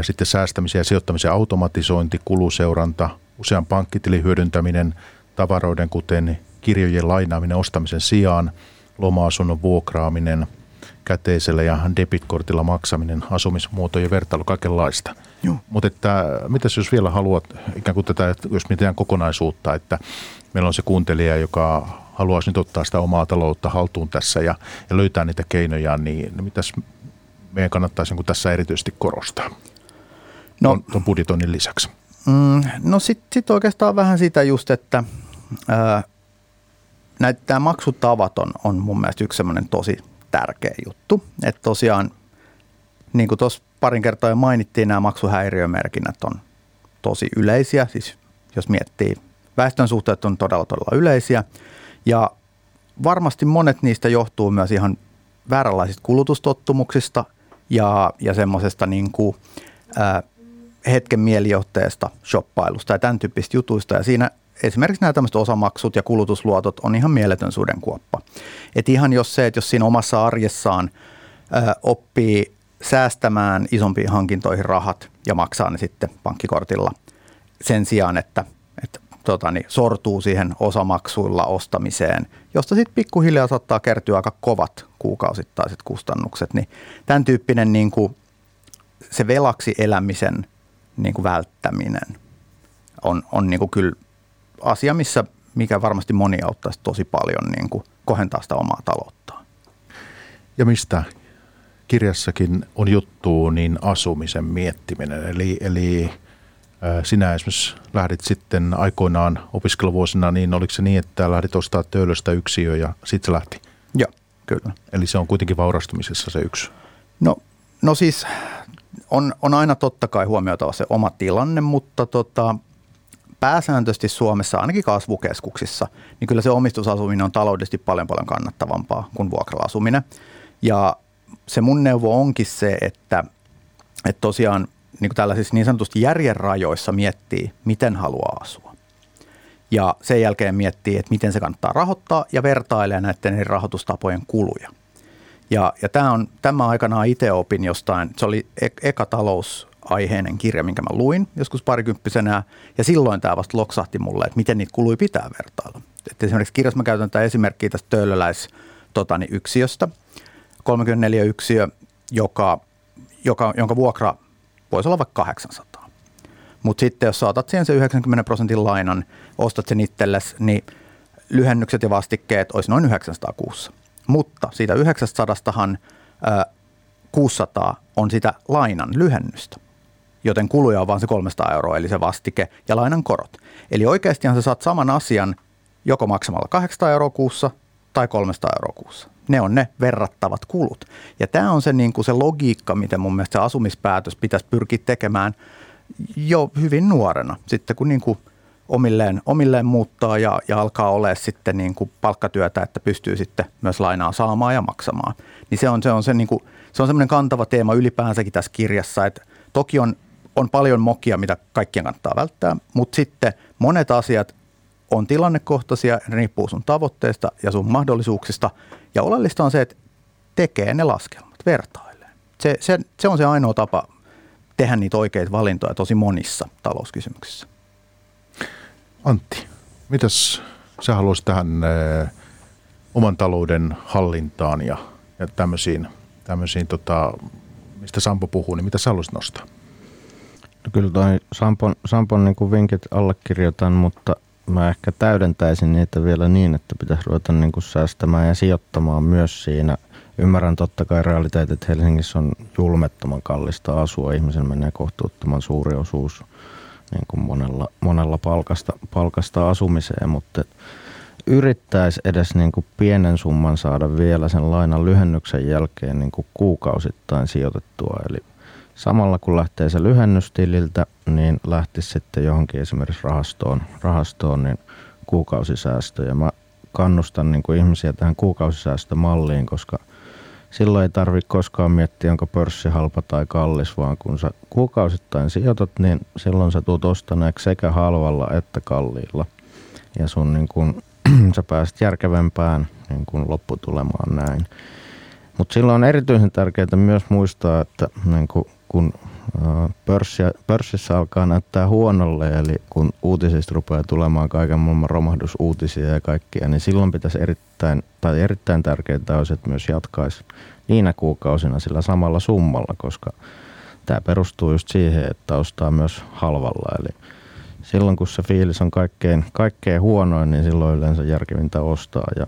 sitten säästämisen ja sijoittamisen automatisointi, kuluseuranta, usean pankkitilin hyödyntäminen, tavaroiden kuten kirjojen lainaaminen ostamisen sijaan, loma-asunnon vuokraaminen, käteisellä ja debitkortilla maksaminen, asumismuotojen vertailu, kaikenlaista. Mutta että, mitäs jos vielä haluat ikään kuin tätä, jos mietitään kokonaisuutta, että meillä on se kuuntelija, joka haluaisi nyt ottaa sitä omaa taloutta haltuun tässä ja, ja löytää niitä keinoja, niin mitäs meidän kannattaisi niin tässä erityisesti korostaa no, ton budjetoinnin lisäksi? Mm, no sitten sit oikeastaan vähän sitä just, että ää, näitä tämä maksutavat on, on mun mielestä yksi semmoinen tosi tärkeä juttu. Että tosiaan, niin kuin tuossa parin kertaa jo mainittiin, nämä maksuhäiriömerkinnät on tosi yleisiä. Siis jos miettii, väestön suhteet on todella todella yleisiä. Ja varmasti monet niistä johtuu myös ihan vääränlaisista kulutustottumuksista ja, ja semmoisesta niin kuin, ää, hetken mielijohteesta shoppailusta ja tämän tyyppistä jutuista. Ja siinä esimerkiksi nämä tämmöiset osamaksut ja kulutusluotot on ihan mieletön sudenkuoppa. Et ihan jos se, että jos siinä omassa arjessaan ö, oppii säästämään isompiin hankintoihin rahat ja maksaa ne sitten pankkikortilla sen sijaan, että, että tota, niin, sortuu siihen osamaksuilla ostamiseen, josta sitten pikkuhiljaa saattaa kertyä aika kovat kuukausittaiset kustannukset, niin tämän tyyppinen niin kuin, se velaksi elämisen niin kuin välttäminen on, on niin kuin kyllä asia, missä, mikä varmasti moni auttaisi tosi paljon niin kuin kohentaa sitä omaa talouttaan. Ja mistä kirjassakin on juttu, niin asumisen miettiminen. Eli, eli Sinä esimerkiksi lähdit sitten aikoinaan opiskeluvuosina, niin oliko se niin, että lähdit ostaa töölöstä yksiö ja sitten se lähti? Joo, kyllä. Eli se on kuitenkin vaurastumisessa se yksi. No, no siis on, on aina totta kai huomioitava se oma tilanne, mutta tota, pääsääntöisesti Suomessa, ainakin kasvukeskuksissa, niin kyllä se omistusasuminen on taloudellisesti paljon paljon kannattavampaa kuin vuokra-asuminen. Ja se mun neuvo onkin se, että, että tosiaan niin kuin tällaisissa niin sanotusti järjen rajoissa miettii, miten haluaa asua. Ja sen jälkeen miettii, että miten se kannattaa rahoittaa ja vertailee näiden eri rahoitustapojen kuluja. Ja, ja tämä, on, tämä aikanaan itse opin jostain, se oli e- eka talousaiheinen kirja, minkä mä luin joskus parikymppisenä. Ja silloin tämä vasta loksahti mulle, että miten niitä kului pitää vertailla. Et esimerkiksi kirjassa mä käytän tätä esimerkkiä tästä töölöläis totani, yksiöstä. 34 yksiö, joka, joka, jonka vuokra voisi olla vaikka 800. Mutta sitten jos saatat siihen se 90 prosentin lainan, ostat sen itsellesi, niin lyhennykset ja vastikkeet olisi noin 900 kuussa. Mutta siitä 900 600 on sitä lainan lyhennystä, joten kuluja on vain se 300 euroa, eli se vastike ja lainan korot. Eli oikeastihan sä saat saman asian joko maksamalla 800 euroa kuussa tai 300 euroa kuussa. Ne on ne verrattavat kulut. Ja tämä on se, niin kuin se logiikka, miten mun mielestä se asumispäätös pitäisi pyrkiä tekemään jo hyvin nuorena. Sitten kun niin kuin omilleen, omilleen muuttaa ja, ja alkaa olla sitten niin kuin palkkatyötä, että pystyy sitten myös lainaa saamaan ja maksamaan. Niin se on, se on, se niin kuin, se on semmoinen kantava teema ylipäänsäkin tässä kirjassa, että toki on, on paljon mokia, mitä kaikkien kannattaa välttää, mutta sitten monet asiat on tilannekohtaisia, ne riippuu sun tavoitteista ja sun mahdollisuuksista. Ja oleellista on se, että tekee ne laskelmat, vertailee. Se, se, se on se ainoa tapa tehdä niitä oikeita valintoja tosi monissa talouskysymyksissä. Antti, mitäs sä haluaisit tähän ö, oman talouden hallintaan ja, ja tämmöisiin, tämmöisiin tota, mistä Sampo puhuu, niin mitä sä haluaisit nostaa? No kyllä toi Sampon, Sampon niin kuin vinkit allekirjoitan, mutta mä ehkä täydentäisin niitä vielä niin, että pitäisi ruveta niin kuin säästämään ja sijoittamaan myös siinä. Ymmärrän totta kai realiteetit, että Helsingissä on julmettoman kallista asua. Ihmisen menee kohtuuttoman suuri osuus niin kuin monella, monella palkasta, palkasta asumiseen, mutta yrittäisi edes niin kuin pienen summan saada vielä sen lainan lyhennyksen jälkeen niin kuin kuukausittain sijoitettua. Eli samalla kun lähtee se lyhennystililtä, niin lähtisi sitten johonkin esimerkiksi rahastoon, rahastoon niin kuukausisäästöjä. Mä kannustan niin kuin ihmisiä tähän kuukausisäästömalliin, koska silloin ei tarvitse koskaan miettiä, onko pörssi halpa tai kallis, vaan kun sä kuukausittain sijoitat, niin silloin sä tulet ostaneeksi sekä halvalla että kalliilla. Ja sun niin kun, sä pääset järkevämpään niin kun lopputulemaan näin. Mutta silloin on erityisen tärkeää myös muistaa, että niin kun, kun pörssiä, pörssissä alkaa näyttää huonolle, eli kun uutisista rupeaa tulemaan kaiken maailman romahdusuutisia ja kaikkia, niin silloin pitäisi erittäin, tai erittäin tärkeää olisi, että myös jatkaisi niinä kuukausina sillä samalla summalla, koska tämä perustuu just siihen, että ostaa myös halvalla. Eli silloin kun se fiilis on kaikkein, kaikkein huonoin, niin silloin yleensä järkevintä ostaa ja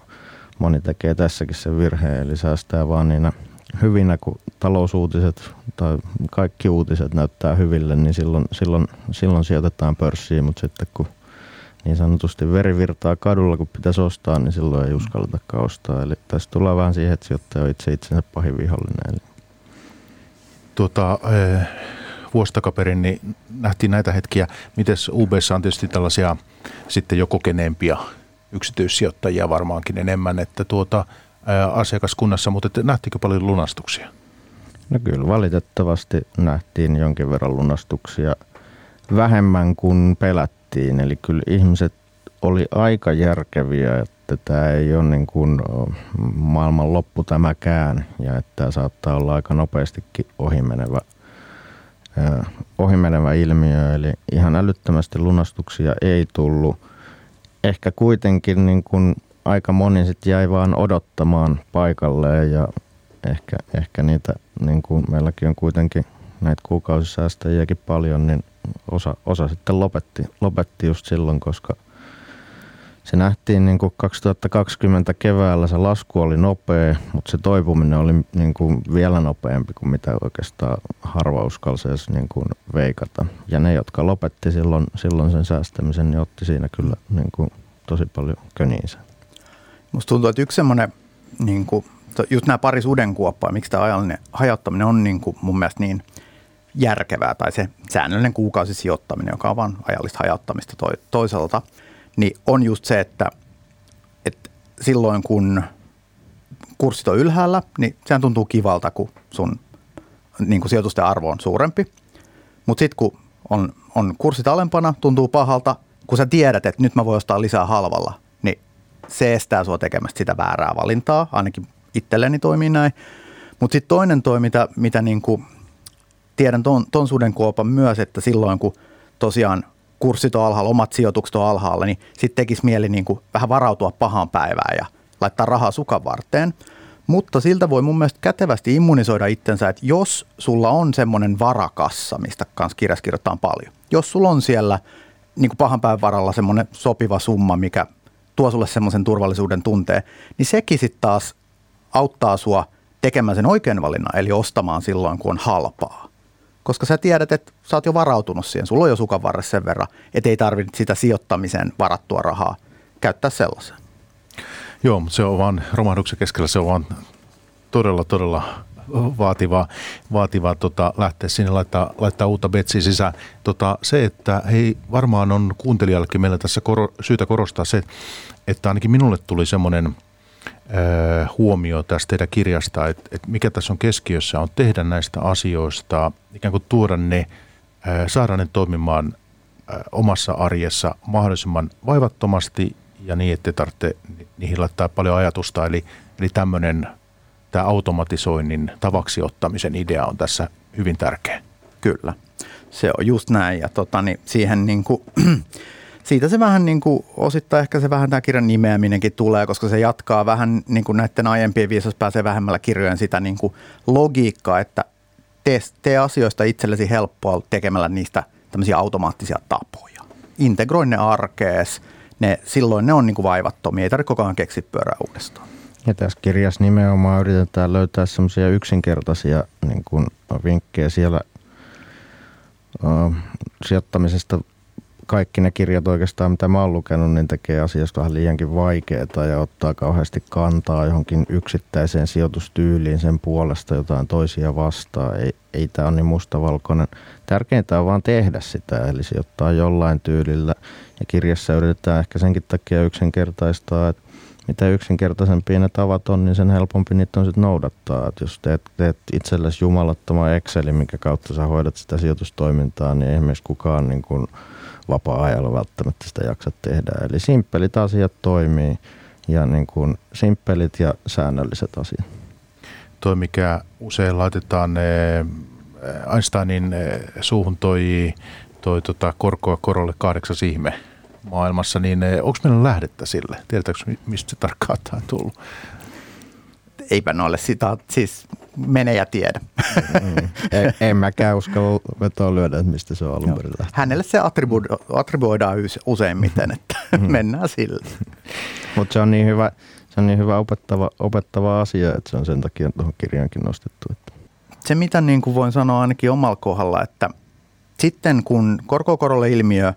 moni tekee tässäkin se virheen, eli säästää vaan niinä hyvinä, kun talousuutiset tai kaikki uutiset näyttää hyville, niin silloin, silloin, silloin sijoitetaan pörssiin, mutta sitten kun niin sanotusti verivirtaa kadulla, kun pitäisi ostaa, niin silloin ei uskalletakaan ostaa. Eli tässä tulee vähän siihen, että sijoittaja on itse itsensä pahin vihollinen. Eli. Tuota, eh, vuosi takaperin niin nähtiin näitä hetkiä. Miten UBS on tietysti tällaisia sitten jo kokeneempia yksityissijoittajia varmaankin enemmän, että tuota, asiakaskunnassa, mutta nähtikö paljon lunastuksia? No kyllä valitettavasti nähtiin jonkin verran lunastuksia vähemmän kuin pelättiin. Eli kyllä ihmiset oli aika järkeviä, että tämä ei ole niin kuin maailman loppu tämäkään ja että tämä saattaa olla aika nopeastikin ohimenevä, ohimenevä ilmiö. Eli ihan älyttömästi lunastuksia ei tullut. Ehkä kuitenkin niin kuin aika moni sitten jäi vaan odottamaan paikalleen ja ehkä, ehkä niitä, niin kuin meilläkin on kuitenkin näitä kuukausisäästäjiäkin paljon, niin osa, osa sitten lopetti, lopetti just silloin, koska se nähtiin niin kuin 2020 keväällä, se lasku oli nopea, mutta se toipuminen oli niin kuin vielä nopeampi kuin mitä oikeastaan harva uskalsi edes niin kuin veikata. Ja ne, jotka lopetti silloin, silloin sen säästämisen, niin otti siinä kyllä niin kuin tosi paljon köniinsä. Musta tuntuu, että yksi semmoinen, niin kuin, just nämä pari sudenkuoppaa, miksi tämä ajallinen hajauttaminen on niin kuin mun mielestä niin järkevää, tai se säännöllinen kuukausisijoittaminen, joka on vain ajallista hajauttamista toisaalta – niin on just se, että, että silloin kun kurssit on ylhäällä, niin sehän tuntuu kivalta, kun sun niin kuin sijoitusten arvo on suurempi. Mutta sitten kun on, on kurssit alempana, tuntuu pahalta, kun sä tiedät, että nyt mä voin ostaa lisää halvalla, se estää sua tekemästä sitä väärää valintaa, ainakin itselleni toimii näin. Mutta sitten toinen toi, mitä, mitä niin kuin tiedän ton, ton sudenkuopan myös, että silloin kun tosiaan kurssit on alhaalla, omat sijoitukset on alhaalla, niin sitten tekisi mieli niin kuin vähän varautua pahaan päivään ja laittaa rahaa sukan varteen. Mutta siltä voi mun mielestä kätevästi immunisoida itsensä, että jos sulla on semmoinen varakassa, mistä kanssa kirjassa kirjoitetaan paljon, jos sulla on siellä niin kuin pahan päivän varalla semmoinen sopiva summa, mikä tuo sulle semmoisen turvallisuuden tunteen, niin sekin sitten taas auttaa sua tekemään sen oikean valinnan, eli ostamaan silloin, kun on halpaa koska sä tiedät, että sä oot jo varautunut siihen. Sulla on jo sukan varressa sen verran, että ei tarvitse sitä sijoittamiseen varattua rahaa käyttää sellaiseen. Joo, se on vaan romahduksen keskellä, se on vaan todella, todella vaativaa, vaativaa tota, lähteä sinne laittaa, laittaa uutta betsiä sisään. Tota, se, että hei, varmaan on kuuntelijallekin meillä tässä koro, syytä korostaa se, että ainakin minulle tuli semmoinen – huomio tästä teidän kirjasta, että, että mikä tässä on keskiössä on tehdä näistä asioista, ikään kuin tuoda ne, saada ne toimimaan omassa arjessa mahdollisimman vaivattomasti ja niin, ettei tarvitse niihin laittaa paljon ajatusta. Eli, eli tämmöinen tämä automatisoinnin tavaksi ottamisen idea on tässä hyvin tärkeä. Kyllä, se on just näin ja tota, niin siihen niin kuin, siitä se vähän niin kuin, osittain ehkä se vähän tämä kirjan nimeäminenkin tulee, koska se jatkaa vähän niin kuin näiden aiempien viisas pääsee vähemmällä kirjojen sitä niin kuin logiikkaa, että tee, tee asioista itsellesi helppoa tekemällä niistä tämmöisiä automaattisia tapoja. Integroi ne arkees, ne, silloin ne on niin kuin vaivattomia, ei tarvitse koko ajan keksiä pyörää uudestaan. Ja tässä kirjassa nimenomaan yritetään löytää semmoisia yksinkertaisia niin kuin vinkkejä siellä uh, sijoittamisesta kaikki ne kirjat oikeastaan, mitä mä oon lukenut, niin tekee asiasta vähän liiankin vaikeaa ja ottaa kauheasti kantaa johonkin yksittäiseen sijoitustyyliin sen puolesta jotain toisia vastaan. Ei, ei tämä ole niin mustavalkoinen. Tärkeintä on vaan tehdä sitä, eli sijoittaa jollain tyylillä. Ja kirjassa yritetään ehkä senkin takia yksinkertaistaa, että mitä yksinkertaisempia ne tavat on, niin sen helpompi niitä on sitten noudattaa. Et jos teet, teet itsellesi jumalattoman Excelin, minkä kautta sä hoidat sitä sijoitustoimintaa, niin esimerkiksi kukaan niin kuin – vapaa-ajalla välttämättä sitä jaksa tehdä. Eli simppelit asiat toimii ja niin kuin simppelit ja säännölliset asiat. Toi, mikä usein laitetaan Einsteinin suuhun toi, toi tota, korkoa korolle kahdeksas ihme maailmassa, niin eh, onko meillä lähdettä sille? Tiedätkö, mistä se tarkkaan on tullut? Eipä noille sitä, siis mene ja tiedä. Mm. En, en mäkään uskalla vetoa lyödä, että mistä se on alun perin Hänelle se attribu- attribuoidaan useimmiten, että mm. mennään sillä. Mutta se on niin hyvä, se on niin hyvä opettava, opettava asia, että se on sen takia tuohon kirjaankin nostettu. Että. Se mitä niin kuin voin sanoa ainakin omalla kohdalla, että sitten kun korkokorolle ilmiö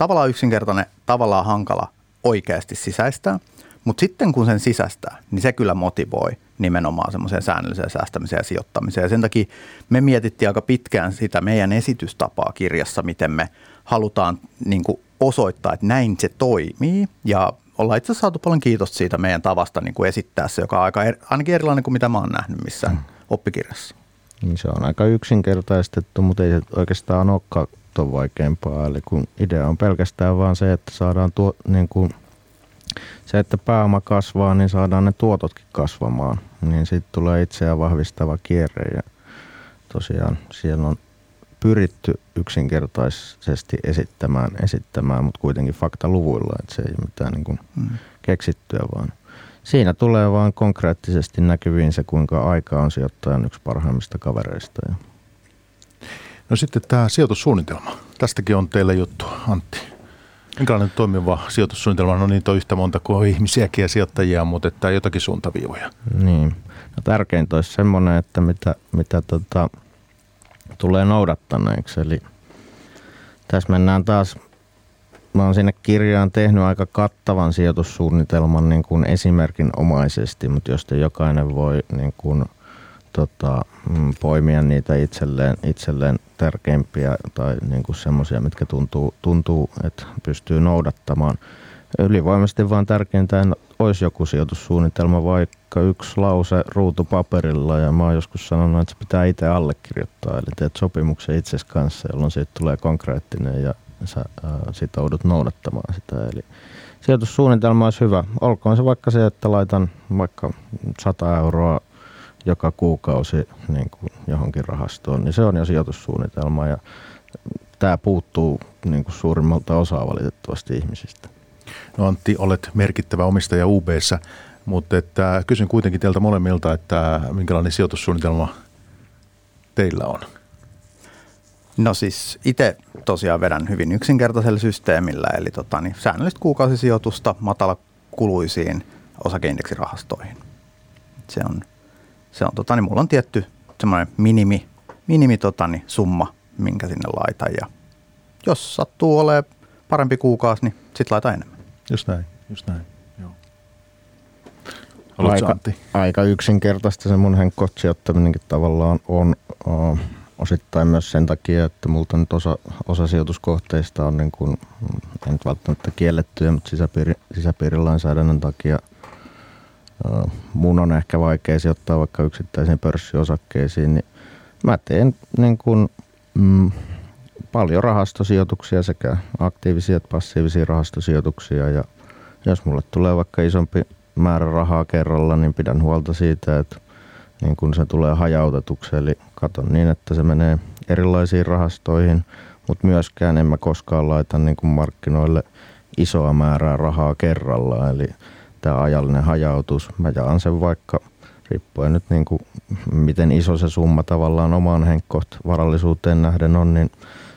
tavallaan yksinkertainen, tavallaan hankala oikeasti sisäistää, mutta sitten kun sen sisäistää, niin se kyllä motivoi – nimenomaan semmoiseen säännölliseen säästämiseen ja sijoittamiseen. Ja sen takia me mietittiin aika pitkään sitä meidän esitystapaa kirjassa, miten me halutaan niin kuin osoittaa, että näin se toimii. Ja ollaan itse asiassa saatu paljon kiitosta siitä meidän tavasta niin kuin esittää se, joka on aika er, ainakin erilainen kuin mitä mä oon nähnyt missään mm. oppikirjassa. Niin se on aika yksinkertaistettu, mutta ei se oikeastaan olekaan tuon vaikeampaa. Eli kun idea on pelkästään vaan se, että saadaan tuo, niin kuin se, että pääoma kasvaa, niin saadaan ne tuototkin kasvamaan. Niin sitten tulee itseään vahvistava kierre ja tosiaan siellä on pyritty yksinkertaisesti esittämään, esittämään mutta kuitenkin faktaluvuilla, että se ei ole mitään niin kuin mm. keksittyä, vaan siinä tulee vaan konkreettisesti näkyviin se, kuinka aika on sijoittajan yksi parhaimmista kavereista. No sitten tämä sijoitussuunnitelma. Tästäkin on teille juttu, Antti. Minkälainen toimiva sijoitussuunnitelma? No niin, on yhtä monta kuin ihmisiäkin ja sijoittajia, mutta että jotakin suuntaviivoja. Niin. No tärkeintä olisi semmoinen, että mitä, mitä tota, tulee noudattaneeksi. Eli tässä mennään taas, mä oon sinne kirjaan tehnyt aika kattavan sijoitussuunnitelman niin kuin esimerkinomaisesti, mutta josta jokainen voi niin kuin, tota, mm, poimia niitä itselleen, itselleen tärkeimpiä tai niin kuin semmoisia, mitkä tuntuu, tuntuu, että pystyy noudattamaan. Ylivoimaisesti vaan tärkeintä olisi joku sijoitussuunnitelma, vaikka yksi lause ruutupaperilla ja mä oon joskus sanonut, että se pitää itse allekirjoittaa, eli teet sopimuksen itsesi kanssa, jolloin siitä tulee konkreettinen ja sä äh, sitoudut noudattamaan sitä. Eli sijoitussuunnitelma olisi hyvä. Olkoon se vaikka se, että laitan vaikka 100 euroa joka kuukausi niin kuin johonkin rahastoon, niin se on jo sijoitussuunnitelma ja tämä puuttuu niin kuin suurimmalta osaa valitettavasti ihmisistä. No Antti, olet merkittävä omistaja UBssä, mutta että kysyn kuitenkin teiltä molemmilta, että minkälainen sijoitussuunnitelma teillä on? No siis itse tosiaan vedän hyvin yksinkertaisella systeemillä, eli tota, niin säännöllistä kuukausisijoitusta matala kuluisiin osakeindeksirahastoihin. Se on, se on tota, niin mulla on tietty semmoinen minimi, minimi tota, niin summa, minkä sinne laitan ja jos sattuu olemaan parempi kuukausi, niin sitten laitan enemmän. Just näin, just näin. Joo. aika, aika yksinkertaista se mun henkkotsijoittaminenkin tavallaan on. Uh, osittain myös sen takia, että multa nyt osa, osa sijoituskohteista on niin kuin, en nyt välttämättä kiellettyjä, mutta sisäpiiri, sisäpiirilainsäädännön takia mun on ehkä vaikea sijoittaa vaikka yksittäisiin pörssiosakkeisiin, niin mä teen niin kuin, mm, paljon rahastosijoituksia sekä aktiivisia että passiivisia rahastosijoituksia. Ja jos mulle tulee vaikka isompi määrä rahaa kerralla, niin pidän huolta siitä, että niin kun se tulee hajautetuksi, eli katon niin, että se menee erilaisiin rahastoihin, mutta myöskään en mä koskaan laita niin kuin markkinoille isoa määrää rahaa kerralla, eli tämä ajallinen hajautus, mä jaan sen vaikka riippuen nyt niin kuin, miten iso se summa tavallaan omaan henkkoht varallisuuteen nähden on, niin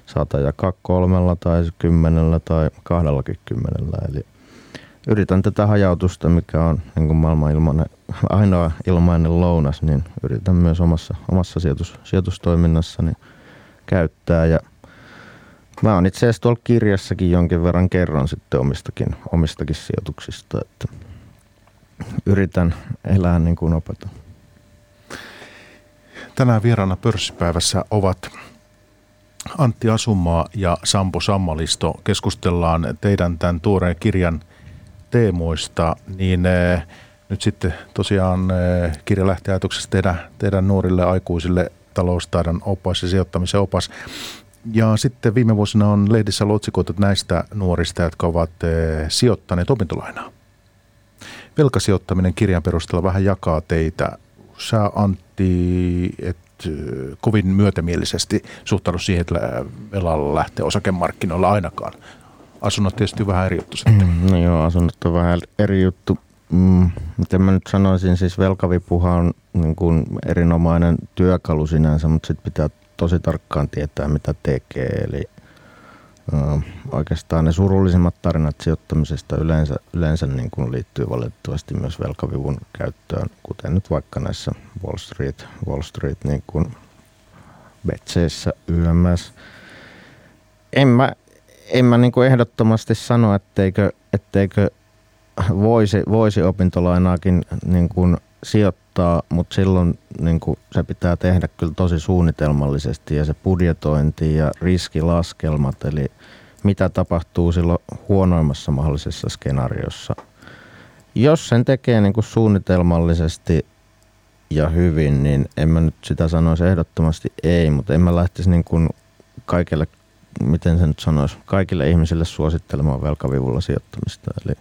saata jakaa kolmella tai kymmenellä tai kahdellakin kymmenellä. Eli yritän tätä hajautusta, mikä on niin kuin maailman ilmainen, ainoa ilmainen lounas, niin yritän myös omassa, omassa sijoitus, sijoitustoiminnassani käyttää. Ja mä oon itse asiassa tuolla kirjassakin jonkin verran kerron sitten omistakin, omistakin sijoituksista, että yritän elää niin kuin opetan. Tänään vieraana pörssipäivässä ovat Antti Asumaa ja Sampo Sammalisto. Keskustellaan teidän tämän tuoreen kirjan teemoista, niin eh, nyt sitten tosiaan eh, kirja lähtee ajatuksesta tehdä teidän nuorille aikuisille taloustaidon opas ja sijoittamisen opas. Ja sitten viime vuosina on lehdissä otsikoitu näistä nuorista, jotka ovat eh, sijoittaneet opintolainaa. Velkasijoittaminen kirjan perusteella vähän jakaa teitä. Sä Antti, et kovin myötämielisesti suhtaudu siihen, että velalla lähtee osakemarkkinoilla ainakaan. Asunnot tietysti vähän eri juttu sitten. Mm, no joo, asunnot on vähän eri juttu. Mm, miten mä nyt sanoisin, siis velkavipuha on niin kuin erinomainen työkalu sinänsä, mutta sitten pitää tosi tarkkaan tietää, mitä tekee. Eli oikeastaan ne surullisimmat tarinat sijoittamisesta yleensä, yleensä niin kuin liittyy valitettavasti myös velkavivun käyttöön, kuten nyt vaikka näissä Wall Street, Wall Street niin kuin Betseissä YMS. En mä, en mä niin kuin ehdottomasti sano, etteikö, etteikö voisi, voisi opintolainaakin niin kuin sijoittaa, mutta silloin niin kuin se pitää tehdä kyllä tosi suunnitelmallisesti ja se budjetointi ja riskilaskelmat, eli mitä tapahtuu silloin huonoimmassa mahdollisessa skenaariossa. Jos sen tekee niin kuin suunnitelmallisesti ja hyvin, niin en mä nyt sitä sanoisi ehdottomasti ei, mutta en mä lähtisi niin kuin kaikille, miten se nyt sanoisi, kaikille ihmisille suosittelemaan velkavivulla sijoittamista. Eli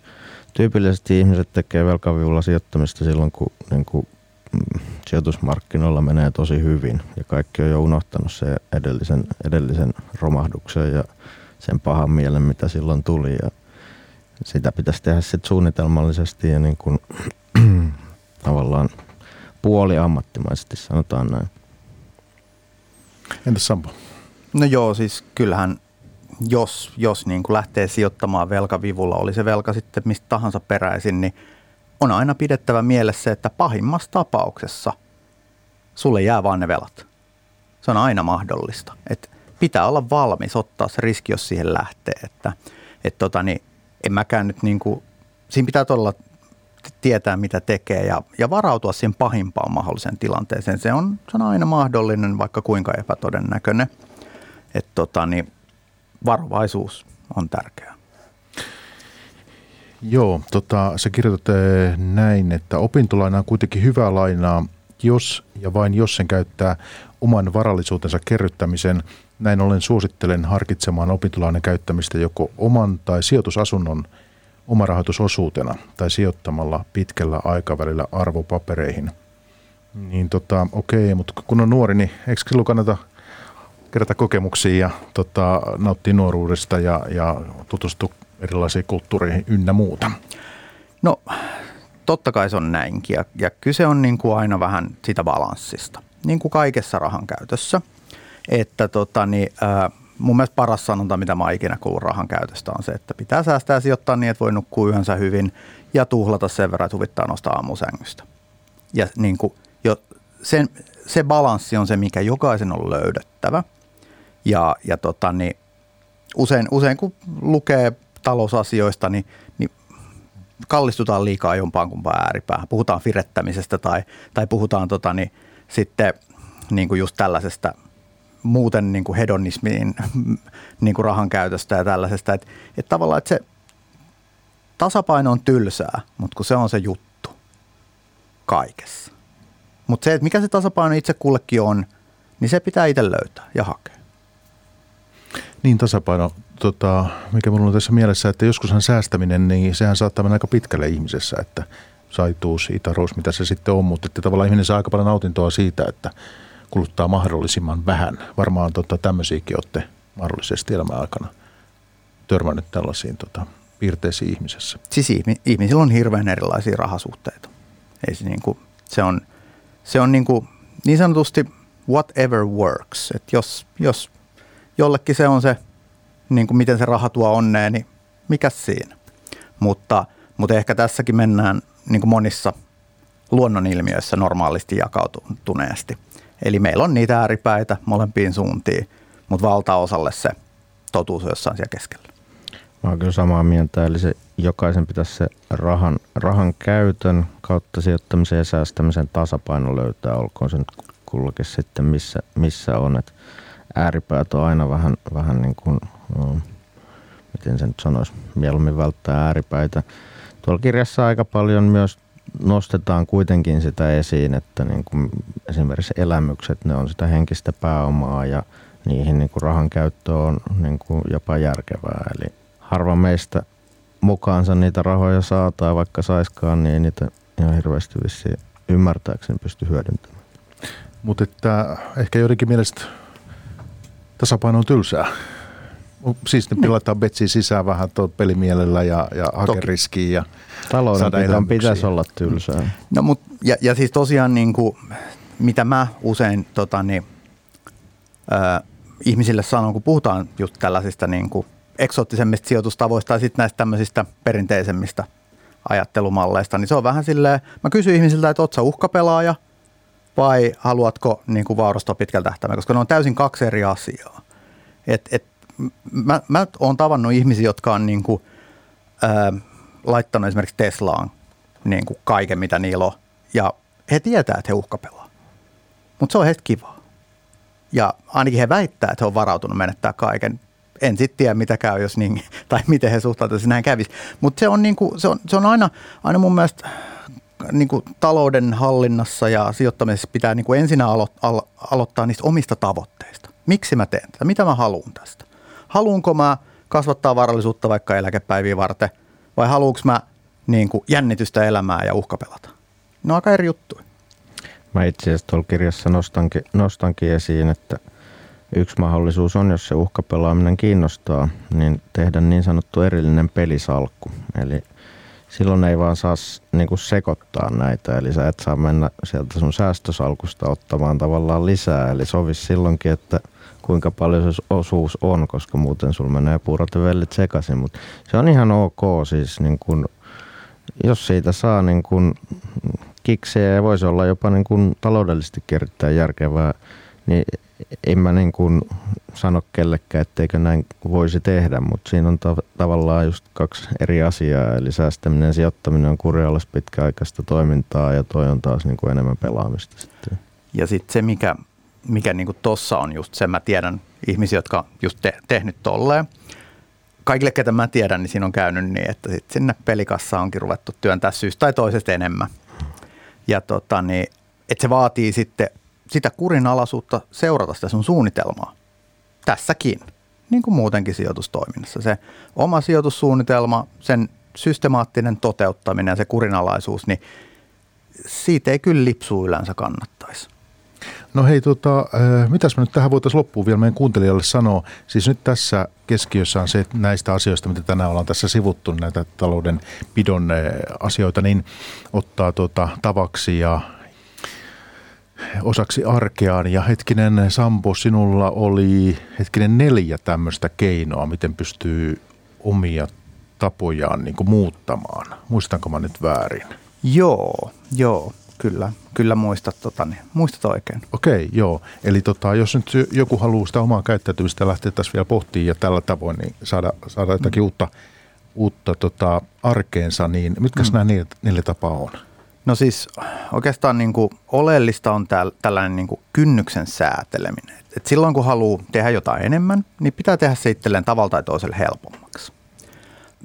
tyypillisesti ihmiset tekee velkavivulla sijoittamista silloin, kun niin kuin, mm, sijoitusmarkkinoilla menee tosi hyvin ja kaikki on jo unohtanut se edellisen, edellisen romahduksen ja sen pahan mielen, mitä silloin tuli ja sitä pitäisi tehdä sitten suunnitelmallisesti ja niin kuin, tavallaan puoli ammattimaisesti, sanotaan näin. Entäs Sampo? No joo, siis kyllähän jos, jos niin kuin lähtee sijoittamaan velkavivulla, oli se velka sitten mistä tahansa peräisin, niin on aina pidettävä mielessä, että pahimmassa tapauksessa sulle jää vaan ne velat. Se on aina mahdollista. Et pitää olla valmis ottaa se riski, jos siihen lähtee. Että, et tota, niin en mäkään nyt niin kuin, siinä pitää todella tietää, mitä tekee ja, ja varautua siihen pahimpaan mahdolliseen tilanteeseen. Se on, se on aina mahdollinen, vaikka kuinka epätodennäköinen. Että tota, niin, varovaisuus on tärkeää. Joo, tota, sä kirjoitat näin, että opintolaina on kuitenkin hyvää lainaa, jos ja vain jos sen käyttää oman varallisuutensa kerryttämisen. Näin ollen suosittelen harkitsemaan opintolainan käyttämistä joko oman tai sijoitusasunnon omarahoitusosuutena tai sijoittamalla pitkällä aikavälillä arvopapereihin. Niin tota, okei, mutta kun on nuori, niin eikö silloin kannata kerätä kokemuksia ja tota, nauttia nuoruudesta ja, ja tutustua erilaisiin kulttuureihin ynnä muuta? No totta kai se on näinkin ja, ja kyse on niin kuin aina vähän sitä balanssista, niin kuin kaikessa rahan käytössä. Että tota, niin, äh, mun mielestä paras sanonta, mitä mä ikinä kuullut rahan käytöstä on se, että pitää säästää ja sijoittaa niin, että voi nukkua yönsä hyvin ja tuhlata sen verran, että huvittaa nostaa aamusängystä. Ja niin kuin, jo, sen, se balanssi on se, mikä jokaisen on löydettävä. Ja, ja tota, niin usein, usein kun lukee talousasioista, niin, niin kallistutaan liikaa jompaan kumpaan ääripäähän. Puhutaan firettämisestä tai, tai puhutaan tota, niin, sitten niin kuin just tällaisesta muuten niin kuin hedonismiin niin kuin rahan käytöstä ja tällaisesta. Että et tavallaan, että se tasapaino on tylsää, mutta kun se on se juttu kaikessa. Mutta se, että mikä se tasapaino itse kullekin on, niin se pitää itse löytää ja hakea. Niin tasapaino, tota, mikä minulla on tässä mielessä, että joskushan säästäminen, niin sehän saattaa mennä aika pitkälle ihmisessä, että saituus, itarous, mitä se sitten on, mutta että tavallaan ihminen saa aika paljon nautintoa siitä, että kuluttaa mahdollisimman vähän. Varmaan tota, tämmöisiäkin olette mahdollisesti elämän aikana törmännyt tällaisiin tota, piirteisiin ihmisessä. Siis ihmisillä on hirveän erilaisia rahasuhteita. Ei se, niin kuin, se on, se on niin, kuin, niin sanotusti whatever works. Et jos, jos jollekin se on se, niin kuin miten se raha tuo onneen, niin mikä siinä. Mutta, mutta ehkä tässäkin mennään niin kuin monissa luonnonilmiöissä normaalisti jakautuneesti. Eli meillä on niitä ääripäitä molempiin suuntiin, mutta valtaosalle se totuus on jossain siellä keskellä. Mä oon kyllä samaa mieltä, eli se jokaisen pitäisi se rahan, rahan käytön kautta sijoittamisen ja säästämisen tasapaino löytää, olkoon se nyt kullakin sitten missä, missä on. Et ääripäät on aina vähän, vähän niin kuin, no, miten se nyt sanoisi, mieluummin välttää ääripäitä. Tuolla kirjassa aika paljon myös nostetaan kuitenkin sitä esiin, että niin kuin esimerkiksi elämykset, ne on sitä henkistä pääomaa ja niihin niin kuin rahan käyttö on niin kuin jopa järkevää. Eli harva meistä mukaansa niitä rahoja saa tai vaikka saiskaan, niin niitä ihan hirveästi vissiin ymmärtääkseni pysty hyödyntämään. Mutta ehkä joidenkin mielestä tasapaino on tylsää. Siis ne pilataan betsiin sisään vähän tuon pelimielellä ja, ja hakeriskiin ja Taloudenpidon pitäisi olla tylsää. No, mut, ja, ja siis tosiaan niin kuin, mitä mä usein tota, niin, äh, ihmisille sanon, kun puhutaan just tällaisista niin kuin eksoottisemmista sijoitustavoista tai sitten näistä tämmöisistä perinteisemmistä ajattelumalleista, niin se on vähän silleen, mä kysyn ihmisiltä, että ootko uhkapelaaja vai haluatko niin kuin vaurastua pitkällä tähtäimellä, koska ne on täysin kaksi eri asiaa. Et, et, mä, mä oon tavannut ihmisiä, jotka on niin kuin, ää, laittanut esimerkiksi Teslaan niin kuin kaiken, mitä niillä on. Ja he tietää, että he uhkapelaa. Mutta se on heistä kivaa. Ja ainakin he väittää, että he on varautunut menettää kaiken. En sitten tiedä, mitä käy, jos niin, tai miten he suhtautuisivat, näin kävisi. Mutta se on, niinku, se on, se on aina, aina mun mielestä niinku, talouden hallinnassa ja sijoittamisessa pitää niinku ensin alo- alo- aloittaa niistä omista tavoitteista. Miksi mä teen tätä? Mitä mä haluan tästä? Haluanko mä kasvattaa varallisuutta vaikka eläkepäiviä varten – vai haluuks mä niin kuin jännitystä elämää ja uhkapelata? No aika eri juttu. Mä itse asiassa tuolla kirjassa nostankin, nostankin esiin, että yksi mahdollisuus on, jos se uhkapelaaminen kiinnostaa, niin tehdä niin sanottu erillinen pelisalkku. Eli silloin ei vaan saa niin kuin sekoittaa näitä. Eli sä et saa mennä sieltä sun säästösalkusta ottamaan tavallaan lisää. Eli sovis silloinkin, että kuinka paljon se osuus on, koska muuten sulla menee puurot ja vellit sekaisin. Mutta se on ihan ok siis, niin kun, jos siitä saa niin kun kiksejä ja voisi olla jopa niin kun taloudellisesti erittäin järkevää, niin en mä niin kuin sano kellekään, etteikö näin voisi tehdä, mutta siinä on ta- tavallaan just kaksi eri asiaa, eli säästäminen ja sijoittaminen on kurjallis pitkäaikaista toimintaa ja toi on taas niin kuin enemmän pelaamista sitten. Ja sitten se, mikä, mikä niin tuossa on just se, mä tiedän ihmisiä, jotka on just te, tehnyt tolleen. Kaikille, ketä mä tiedän, niin siinä on käynyt niin, että sit sinne pelikassa onkin ruvettu työntää syystä tai toisesta enemmän. Ja tota, niin, että se vaatii sitten sitä kurinalaisuutta seurata sitä sun suunnitelmaa. Tässäkin, niin kuin muutenkin sijoitustoiminnassa. Se oma sijoitussuunnitelma, sen systemaattinen toteuttaminen ja se kurinalaisuus, niin siitä ei kyllä lipsu yleensä kannattaisi. No hei, tota, äh, mitäs me nyt tähän voitaisiin loppuun vielä meidän kuuntelijalle sanoa? Siis nyt tässä keskiössä on se, että näistä asioista, mitä tänään ollaan tässä sivuttu, näitä talouden pidon äh, asioita, niin ottaa tota, tavaksi ja osaksi arkeaan. Ja hetkinen Sampo, sinulla oli hetkinen neljä tämmöistä keinoa, miten pystyy omia tapojaan niin kuin muuttamaan. Muistanko mä nyt väärin? Joo, joo, kyllä. Kyllä muistat, tota, niin, muistat oikein. Okei, joo. Eli tota, jos nyt joku haluaa sitä omaa käyttäytymistä lähteä tässä vielä pohtimaan ja tällä tavoin niin saada, saada jotakin mm. uutta, uutta tota, arkeensa, niin mitkä mm. nämä neljä, neljä tapaa on? No siis oikeastaan niin kuin oleellista on täl, tällainen niin kuin kynnyksen sääteleminen. Et silloin kun haluaa tehdä jotain enemmän, niin pitää tehdä se itselleen tavalla tai toiselle helpommaksi.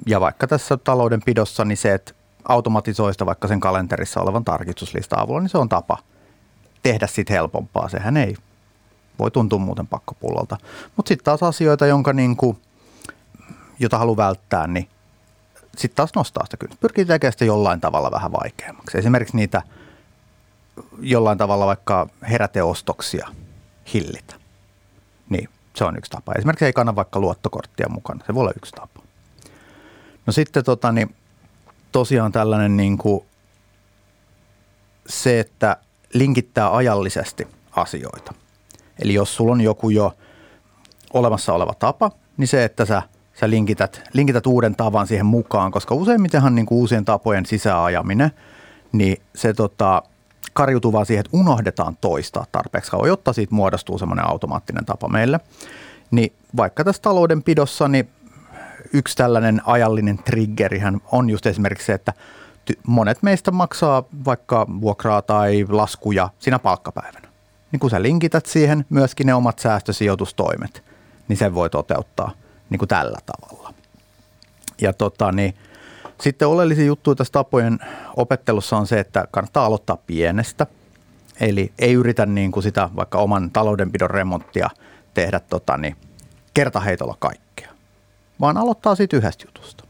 Ja vaikka tässä taloudenpidossa, niin se, että automatisoi sitä vaikka sen kalenterissa olevan tarkistuslista avulla, niin se on tapa tehdä siitä helpompaa. Sehän ei voi tuntua muuten pakkopullolta. Mutta sitten taas asioita, jonka niin kuin, jota haluaa välttää, niin sitten taas nostaa sitä kynnystä. Pyrkii tekemään sitä jollain tavalla vähän vaikeammaksi. Esimerkiksi niitä jollain tavalla vaikka heräteostoksia hillitä. Niin, se on yksi tapa. Esimerkiksi ei kannata vaikka luottokorttia mukana. Se voi olla yksi tapa. No sitten tota, niin, tosiaan tällainen niin kuin se, että linkittää ajallisesti asioita. Eli jos sulla on joku jo olemassa oleva tapa, niin se, että sä – sä linkität, linkität uuden tavan siihen mukaan, koska useimmitenhan niin kuin uusien tapojen sisäajaminen, niin se tota, karjutuu vaan siihen, että unohdetaan toistaa tarpeeksi kauan, jotta siitä muodostuu semmoinen automaattinen tapa meille. Niin vaikka tässä taloudenpidossa, niin yksi tällainen ajallinen triggerihän on just esimerkiksi se, että monet meistä maksaa vaikka vuokraa tai laskuja siinä palkkapäivänä. Niin kun sä linkität siihen myöskin ne omat säästösijoitustoimet, niin sen voi toteuttaa – niin kuin tällä tavalla. Ja tota, niin, sitten oleellisia juttuja tässä tapojen opettelussa on se, että kannattaa aloittaa pienestä. Eli ei yritä niin kuin sitä vaikka oman taloudenpidon remonttia tehdä tota, niin, kertaheitolla kaikkea, vaan aloittaa siitä yhdestä jutusta.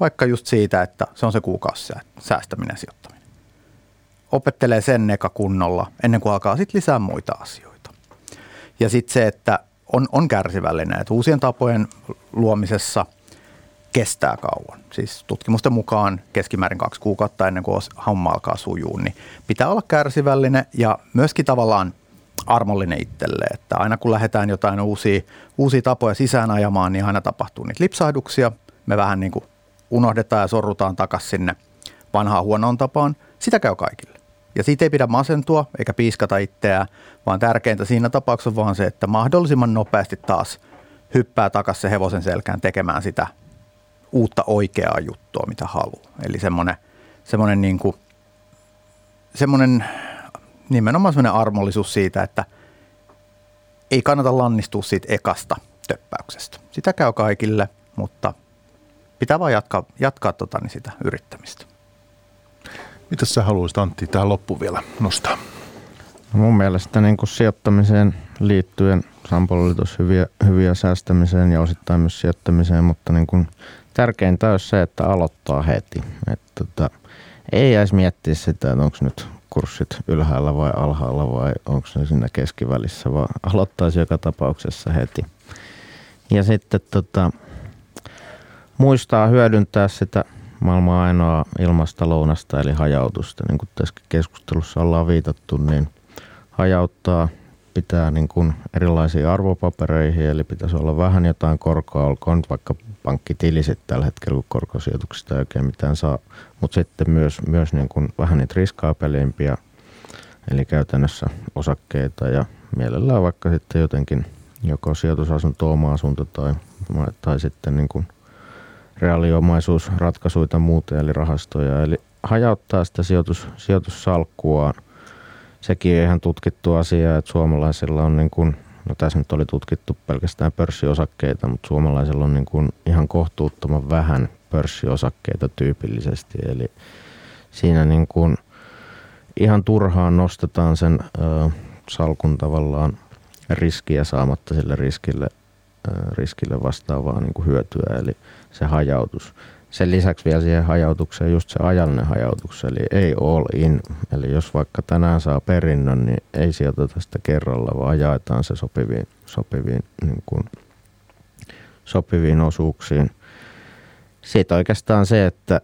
Vaikka just siitä, että se on se kuukausi säästäminen ja sijoittaminen. Opettelee sen eka kunnolla ennen kuin alkaa sitten lisää muita asioita. Ja sitten se, että on, on kärsivällinen. Että uusien tapojen luomisessa kestää kauan. Siis tutkimusten mukaan keskimäärin kaksi kuukautta ennen kuin homma alkaa sujuu, niin pitää olla kärsivällinen ja myöskin tavallaan armollinen itselleen. Että aina kun lähdetään jotain uusia, uusia tapoja sisään ajamaan, niin aina tapahtuu niitä lipsahduksia. Me vähän niin kuin unohdetaan ja sorrutaan takaisin sinne vanhaan huonoon tapaan. Sitä käy kaikille. Ja siitä ei pidä masentua eikä piiskata itseään, vaan tärkeintä siinä tapauksessa on vaan se, että mahdollisimman nopeasti taas hyppää takaisin se hevosen selkään tekemään sitä uutta oikeaa juttua, mitä haluaa. Eli semmoinen, semmoinen, niin kuin, semmoinen nimenomaan semmoinen armollisuus siitä, että ei kannata lannistua siitä ekasta töppäyksestä. Sitä käy kaikille, mutta pitää vaan jatkaa, jatkaa tota, niin sitä yrittämistä. Mitä sä haluaisit Antti tähän loppuun vielä nostaa? No mun mielestä niin kuin sijoittamiseen liittyen Sampolla oli hyviä, hyviä säästämiseen ja osittain myös sijoittamiseen, mutta niin kuin tärkeintä on se, että aloittaa heti. Että tota, ei edes miettiä sitä, että onko nyt kurssit ylhäällä vai alhaalla vai onko ne siinä keskivälissä, vaan aloittaisi joka tapauksessa heti. Ja sitten tota, muistaa hyödyntää sitä maailman ainoa ilmasta lounasta eli hajautusta. Niin kuin tässä keskustelussa ollaan viitattu, niin hajauttaa pitää niin kuin erilaisiin arvopapereihin, eli pitäisi olla vähän jotain korkoa, olkoon vaikka pankkitilisit tällä hetkellä, kun korkosijoituksista ei oikein mitään saa, mutta sitten myös, myös niin kuin vähän niitä riskaapelimpiä, eli käytännössä osakkeita ja mielellään vaikka sitten jotenkin joko sijoitusasunto, oma asunto tai, tai sitten niin kuin reaaliomaisuusratkaisuja muuta, eli rahastoja. Eli hajauttaa sitä sijoitus, sijoitussalkkuaan. Sekin on ihan tutkittu asia, että suomalaisilla on niin kuin, no tässä nyt oli tutkittu pelkästään pörssiosakkeita, mutta suomalaisilla on niin kuin ihan kohtuuttoman vähän pörssiosakkeita tyypillisesti. Eli siinä niin kuin ihan turhaan nostetaan sen ö, salkun tavallaan riskiä saamatta sille riskille, riskille vastaavaa niin kuin hyötyä, eli se hajautus. Sen lisäksi vielä siihen hajautukseen just se ajallinen hajautus, eli ei all in. Eli jos vaikka tänään saa perinnön, niin ei sijoiteta sitä kerralla, vaan jaetaan se sopiviin, sopiviin, niin kuin, sopiviin osuuksiin. Siitä oikeastaan se, että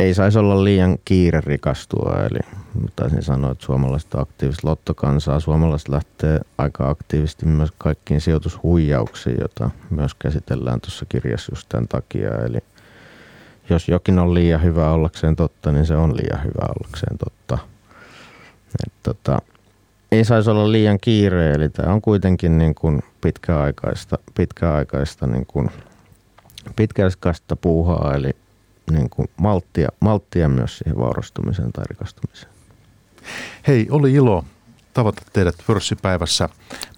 ei saisi olla liian kiire rikastua. Eli taisin sanoa, että suomalaiset aktiiviset lottokansaa. Suomalaiset lähtee aika aktiivisesti myös kaikkiin sijoitushuijauksiin, jota myös käsitellään tuossa kirjassa just tämän takia. Eli jos jokin on liian hyvä ollakseen totta, niin se on liian hyvä ollakseen totta. Et tota, ei saisi olla liian kiire, eli tämä on kuitenkin niin kuin pitkäaikaista, pitkäaikaista niin kuin pitkäaikaista puuhaa, eli niin kuin malttia, malttia myös siihen vaurastumiseen tai rikastumiseen. Hei, oli ilo tavata teidät pörssipäivässä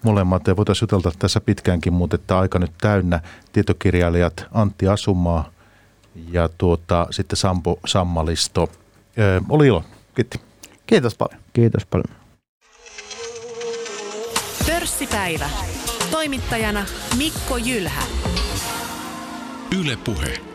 molemmat. Ja voitaisiin jutella tässä pitkäänkin, mutta että aika nyt täynnä. Tietokirjailijat Antti Asumaa ja tuota, sitten Sampo Sammalisto. Öö, oli ilo. Kiitti. Kiitos paljon. Kiitos paljon. Pörssipäivä. Toimittajana Mikko Jylhä. Yle Puhe.